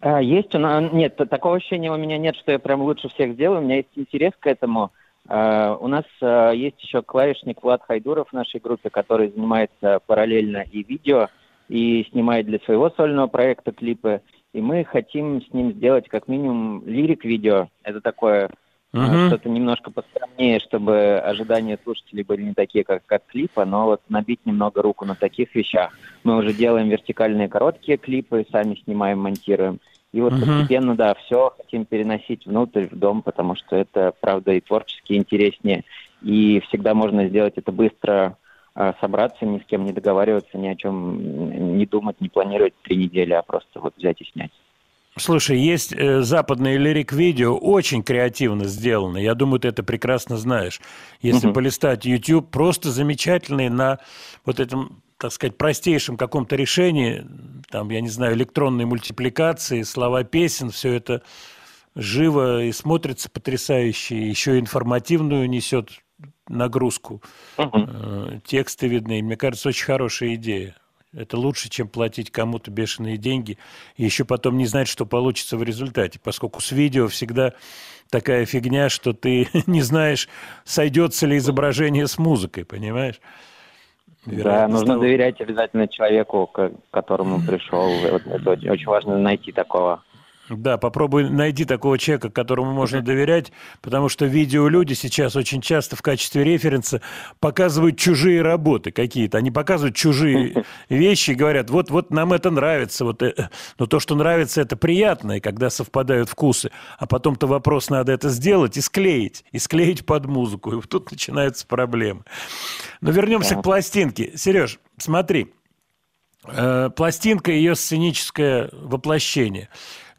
А, есть нас... Нет, такого ощущения у меня нет, что я прям лучше всех сделаю. У меня есть интерес к этому. А, у нас а, есть еще клавишник Влад Хайдуров в нашей группе, который занимается параллельно и видео, и снимает для своего сольного проекта клипы. И мы хотим с ним сделать как минимум лирик-видео. Это такое Мгм. что-то немножко поскромнее, чтобы ожидания слушателей были не такие, как от клипа, но вот набить немного руку на таких вещах. Мы уже делаем вертикальные короткие клипы, сами снимаем, монтируем. И вот Мгм. постепенно, да, все хотим переносить внутрь, в дом, потому что это, правда, и творчески интереснее. И всегда можно сделать это быстро, а, собраться, ни с кем не договариваться, ни о чем не думать, не планировать три недели, а просто вот взять и снять. Слушай, есть э, западные лирик-видео, очень креативно сделаны. Я думаю, ты это прекрасно знаешь. Если Мгм. полистать YouTube, просто замечательные на вот этом, так сказать, простейшем каком-то решении, там, я не знаю, электронной мультипликации, слова песен, все это живо и смотрится потрясающе, еще и информативную несет нагрузку. Э, Тексты видны. Мне кажется, очень хорошая идея. Это лучше, чем платить кому-то бешеные деньги и еще потом не знать, что получится в результате, поскольку с видео всегда такая фигня, что ты не знаешь, сойдется ли изображение с музыкой, понимаешь? Да, нужно того- доверять обязательно человеку, к которому пришел. Это очень, очень важно найти такого. Да, попробуй найди такого человека, которому можно доверять, потому что видеолюди сейчас очень часто в качестве референса показывают чужие работы какие-то. Они показывают чужие вещи и говорят, вот, вот нам это нравится. Вот, э, но то, что нравится, это приятно, и когда совпадают вкусы. А потом-то вопрос надо это сделать и склеить, и склеить под музыку. И вот тут начинаются проблемы. Но вернемся к пластинке. Сереж, смотри. Э, Пластинка, ее сценическое воплощение.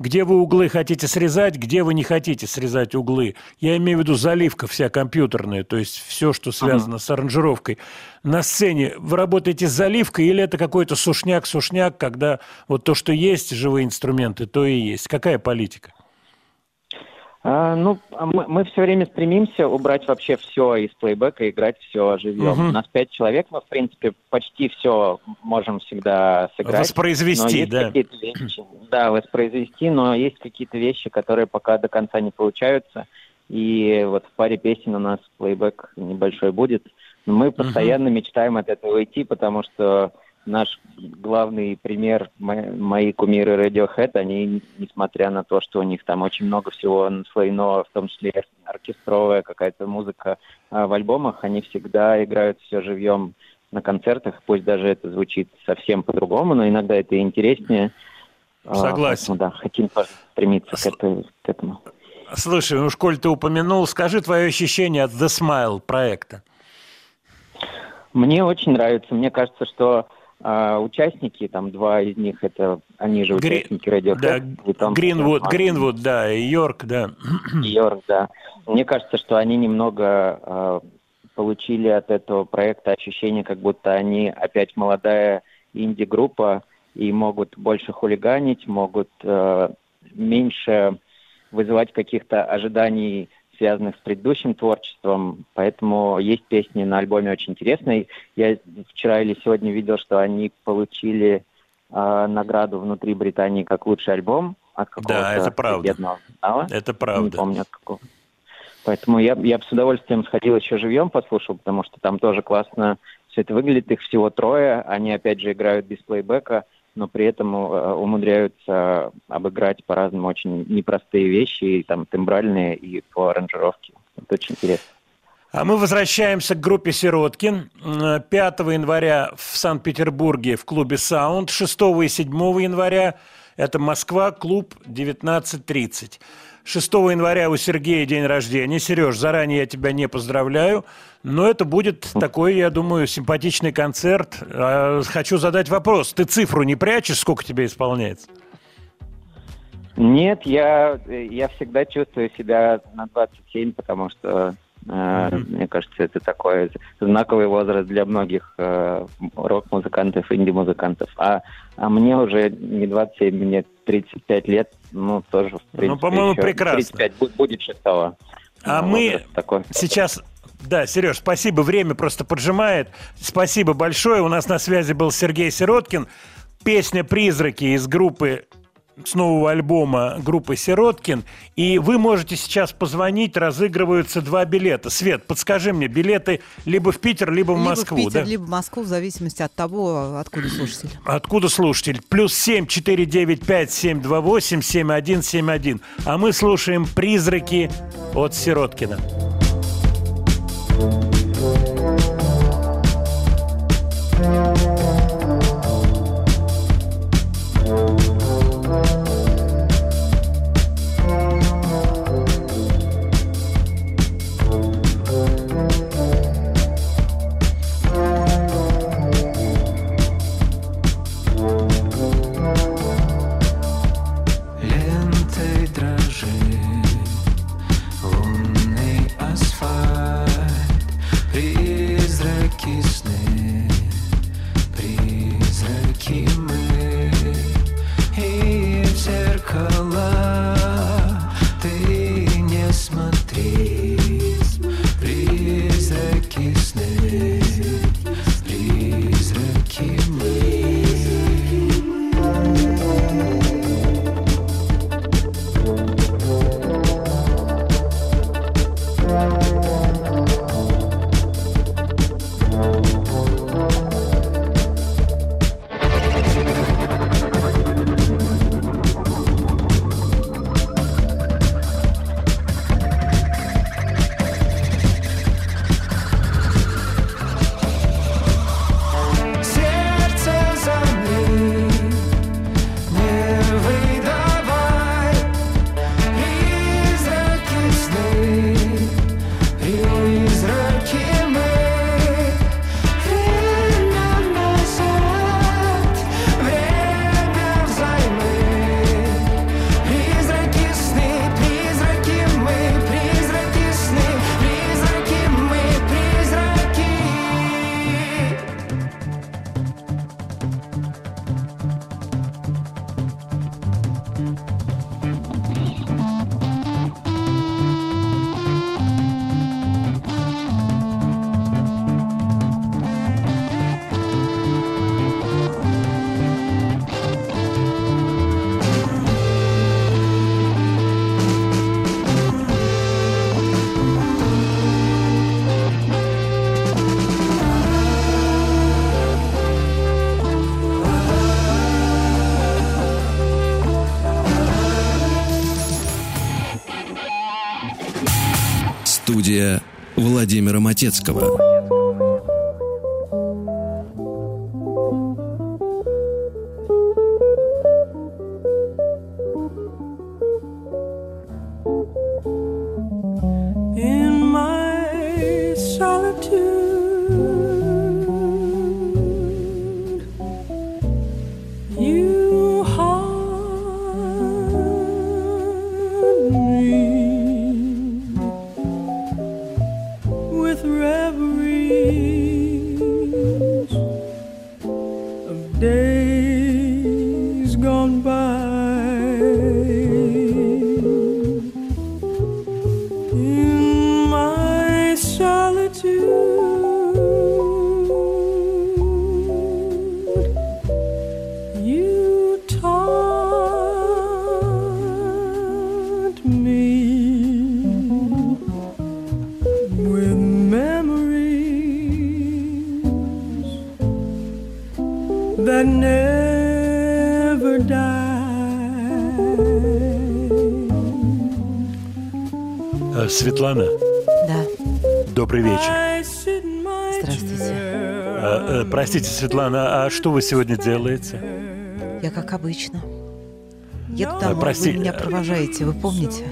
Где вы углы хотите срезать, где вы не хотите срезать углы. Я имею в виду заливка вся компьютерная, то есть все, что связано с аранжировкой. На сцене вы работаете с заливкой или это какой-то сушняк-сушняк, когда вот то, что есть, живые инструменты, то и есть. Какая политика? А, ну, а мы, мы все время стремимся убрать вообще все из плейбека, играть все живьем. Мгм. У нас пять человек, мы, в принципе, почти все можем всегда сыграть. Воспроизвести, да. вещи, да, воспроизвести, но есть какие-то вещи, которые пока до конца не получаются. И вот в паре песен у нас плейбек небольшой будет. Но мы постоянно мечтаем от этого уйти, потому что наш главный пример, мо- мои кумиры Radiohead, они, несмотря на то, что у них там очень много всего наслоено, в том числе оркестровая какая-то музыка а, в альбомах, они всегда играют все живьем на концертах, пусть даже это звучит совсем по-другому, но иногда это интереснее. А, Согласен. поэтому, да, хотим стремиться к, этой- к этому. Слушай, ну, школь ты упомянул, скажи твое ощущение от The Smile проекта. Мне очень нравится. Мне кажется, что а, участники, там два из них, это они же Гри- участники Radiohead. Да, и Том Гринвуд, Мартин, Гринвуд, да, и Йорк, да. Йорк, да. Мне кажется, что они немного а, получили от этого проекта ощущение, как будто они опять молодая инди-группа и могут больше хулиганить, могут э, меньше вызывать каких-то ожиданий, связанных с предыдущим творчеством. Поэтому есть песни на альбоме очень интересные. Я вчера или сегодня видел, что они получили э, награду внутри Британии как лучший альбом от какого-то Да, это правда. Это Не правда. помню от какого. Поэтому я, я бы с удовольствием сходил еще живьем, послушал, потому что там тоже классно все это выглядит. Их всего трое, они опять же играют без плейбека, но при этом э, умудряются обыграть по-разному очень непростые вещи, и там тембральные и по аранжировке. Это очень интересно. А мы возвращаемся к группе «Сироткин». Э, 5 января в Санкт-Петербурге в клубе «Саунд». 6 и 7 января это Москва, клуб 19.30. 6 января у Сергея день рождения. Сереж, заранее я тебя не поздравляю, но это будет такой, я думаю, симпатичный концерт. А, Хочу задать вопрос. Ты цифру не прячешь, сколько тебе исполняется? Нет, я, я всегда чувствую себя на 27, потому что, э, мне кажется, это такой знаковый возраст для многих э, рок-музыкантов, инди-музыкантов. А, а мне уже не 27, мне 35 лет, ну, тоже, в принципе, по-моему, еще прекрасно. 35 будет, будет 6 А мы сейчас... Да, Сереж, спасибо. Время просто поджимает. Спасибо большое. У нас на связи был Сергей Сироткин. Песня «Призраки» из группы с нового альбома группы «Сироткин». И вы можете сейчас позвонить, разыгрываются два билета. Свет, подскажи мне, билеты либо в Питер, либо в либо Москву, в Питер, да? либо в Москву, в зависимости от того, откуда слушатель. Откуда слушатель? Плюс семь четыре девять пять семь два восемь семь один семь один. А мы слушаем «Призраки» от Сироткина. Лентой Владимира Матецкого. Светлана, Да, добрый вечер. здравствуйте. Э, э, Простите, Светлана, а что вы сегодня делаете? Я как обычно. Еду А, домой, прости. вы меня провожаете, вы помните?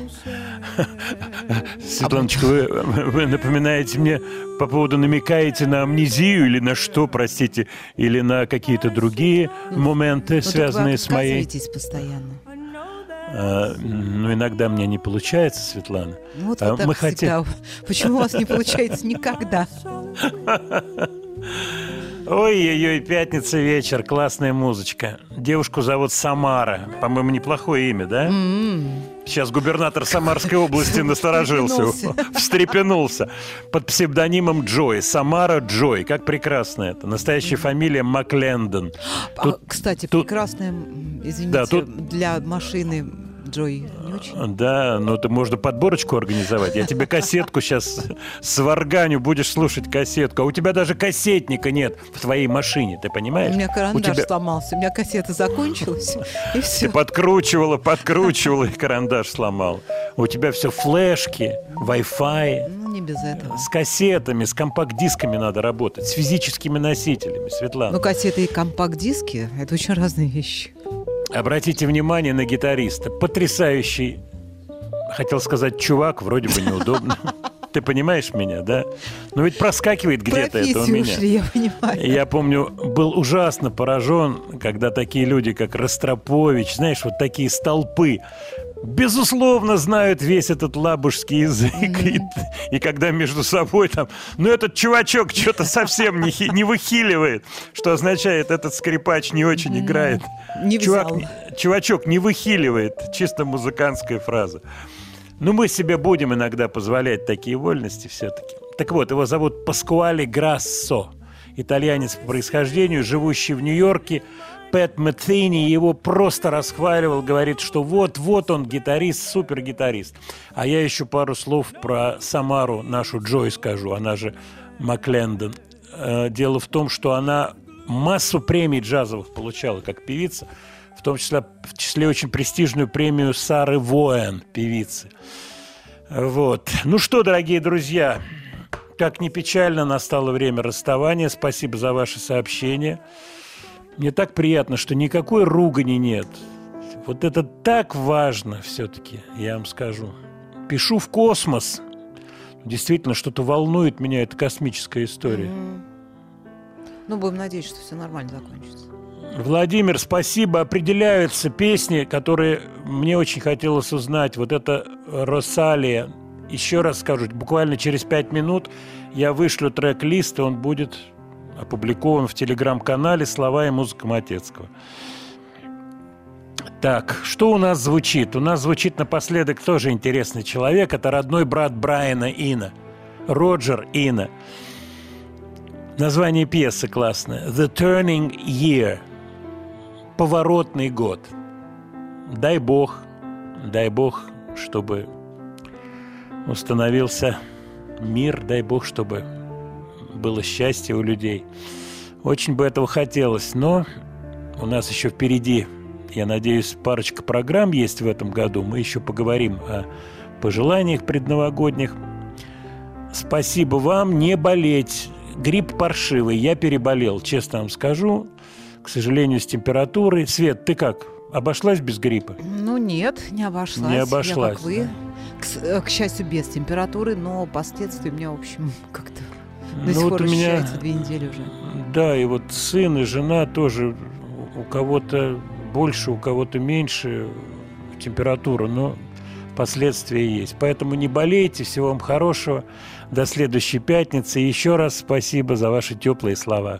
Светланочка, вы, вы напоминаете мне по поводу намекаете на амнезию или на что, простите, или на какие-то другие моменты, Ну, связанные с моей... постоянно. А, ну, иногда мне не получается, Светлана. Ну, Вот А вы так мы хотим... Почему у вас не получается никогда? Ой-ой-ой, пятница вечер, классная музычка. Девушку зовут Самара. По-моему, неплохое имя, да? Сейчас губернатор Самарской области насторожился, Встрепенулся. Под псевдонимом Джой. Самара Джой. Как прекрасно это. Настоящая фамилия Маклендон. А, Кстати, прекрасная, извините, Да, тут- для машины Джой не очень. Да, ну это можно подборочку организовать. Я тебе кассетку сейчас сварганю, будешь слушать кассетку. А у тебя даже кассетника нет в твоей машине, ты понимаешь? У меня карандаш У тебя- сломался, у меня кассета закончилась, и все. Ты подкручивала, подкручивала, и карандаш сломал. У тебя все флешки, Wi-Fi. Ну, не без этого. С кассетами, с компакт-дисками надо работать, с физическими носителями, Светлана. Ну, кассеты и компакт-диски — это очень разные вещи. Обратите внимание на гитариста. Потрясающий, хотел сказать, чувак, вроде бы неудобно. Ты понимаешь меня, да? Но ведь проскакивает где-то это у меня. ушли, я понимаю. Я помню, был ужасно поражен, когда такие люди, как Ростропович, знаешь, вот такие столпы, безусловно, знают весь этот лабужский язык. И, и когда между собой там, ну этот чувачок что-то совсем не, не выхиливает, что означает, этот скрипач не очень играет. Не Чувак, не- чувачок не выхиливает, чисто музыкантская фраза. Ну, мы себе будем иногда позволять такие вольности все-таки. Так вот, его зовут Паскуале Грассо. Итальянец по происхождению, живущий в Нью-Йорке. Пэт Мэтини его просто расхваливал, говорит, что вот-вот он гитарист, супер-гитарист. А я еще пару слов про Самару, нашу Джой скажу, она же Маклендон. Э, Дело в том, что она массу премий джазовых получала как певица, в том числе, в числе очень престижную премию Сары Воэн, певицы. Вот. Ну что, дорогие друзья, как ни печально, настало время расставания. Спасибо за ваши сообщения. Мне так приятно, что никакой ругани нет. Вот это так важно все-таки, я вам скажу. Пишу в космос. Действительно, что-то волнует меня, эта космическая история. Ну, будем надеяться, что все нормально закончится. Владимир, спасибо. Определяются песни, которые мне очень хотелось узнать. Вот это «Росалия». Еще раз скажу, буквально через пять минут я вышлю трек-лист, и он будет опубликован в телеграм-канале «Слова и музыка Матецкого». Так, что у нас звучит? У нас звучит напоследок тоже интересный человек. Это родной брат Брайана Ина. Роджер Ина. Название пьесы классное. «The Turning Year». Поворотный год. Дай бог, дай бог, чтобы установился мир, дай бог, чтобы было счастье у людей. Очень бы этого хотелось, но у нас еще впереди, я надеюсь, парочка программ есть в этом году. Мы еще поговорим о пожеланиях предновогодних. Спасибо вам, не болеть. Грипп паршивый, я переболел, честно вам скажу. К сожалению, с температурой. Свет, ты как? Обошлась без гриппа? Ну, нет, не обошлась. Не Я, обошлась, как вы. К, с- э, к счастью, без температуры, но последствия у меня, в общем, как-то до Ну, сих вот пор у меня- две недели уже. Да, и вот сын и жена тоже у кого-то больше, у кого-то меньше температура, но последствия есть. Поэтому не болейте, всего вам хорошего. До следующей пятницы. И еще раз спасибо за ваши теплые слова.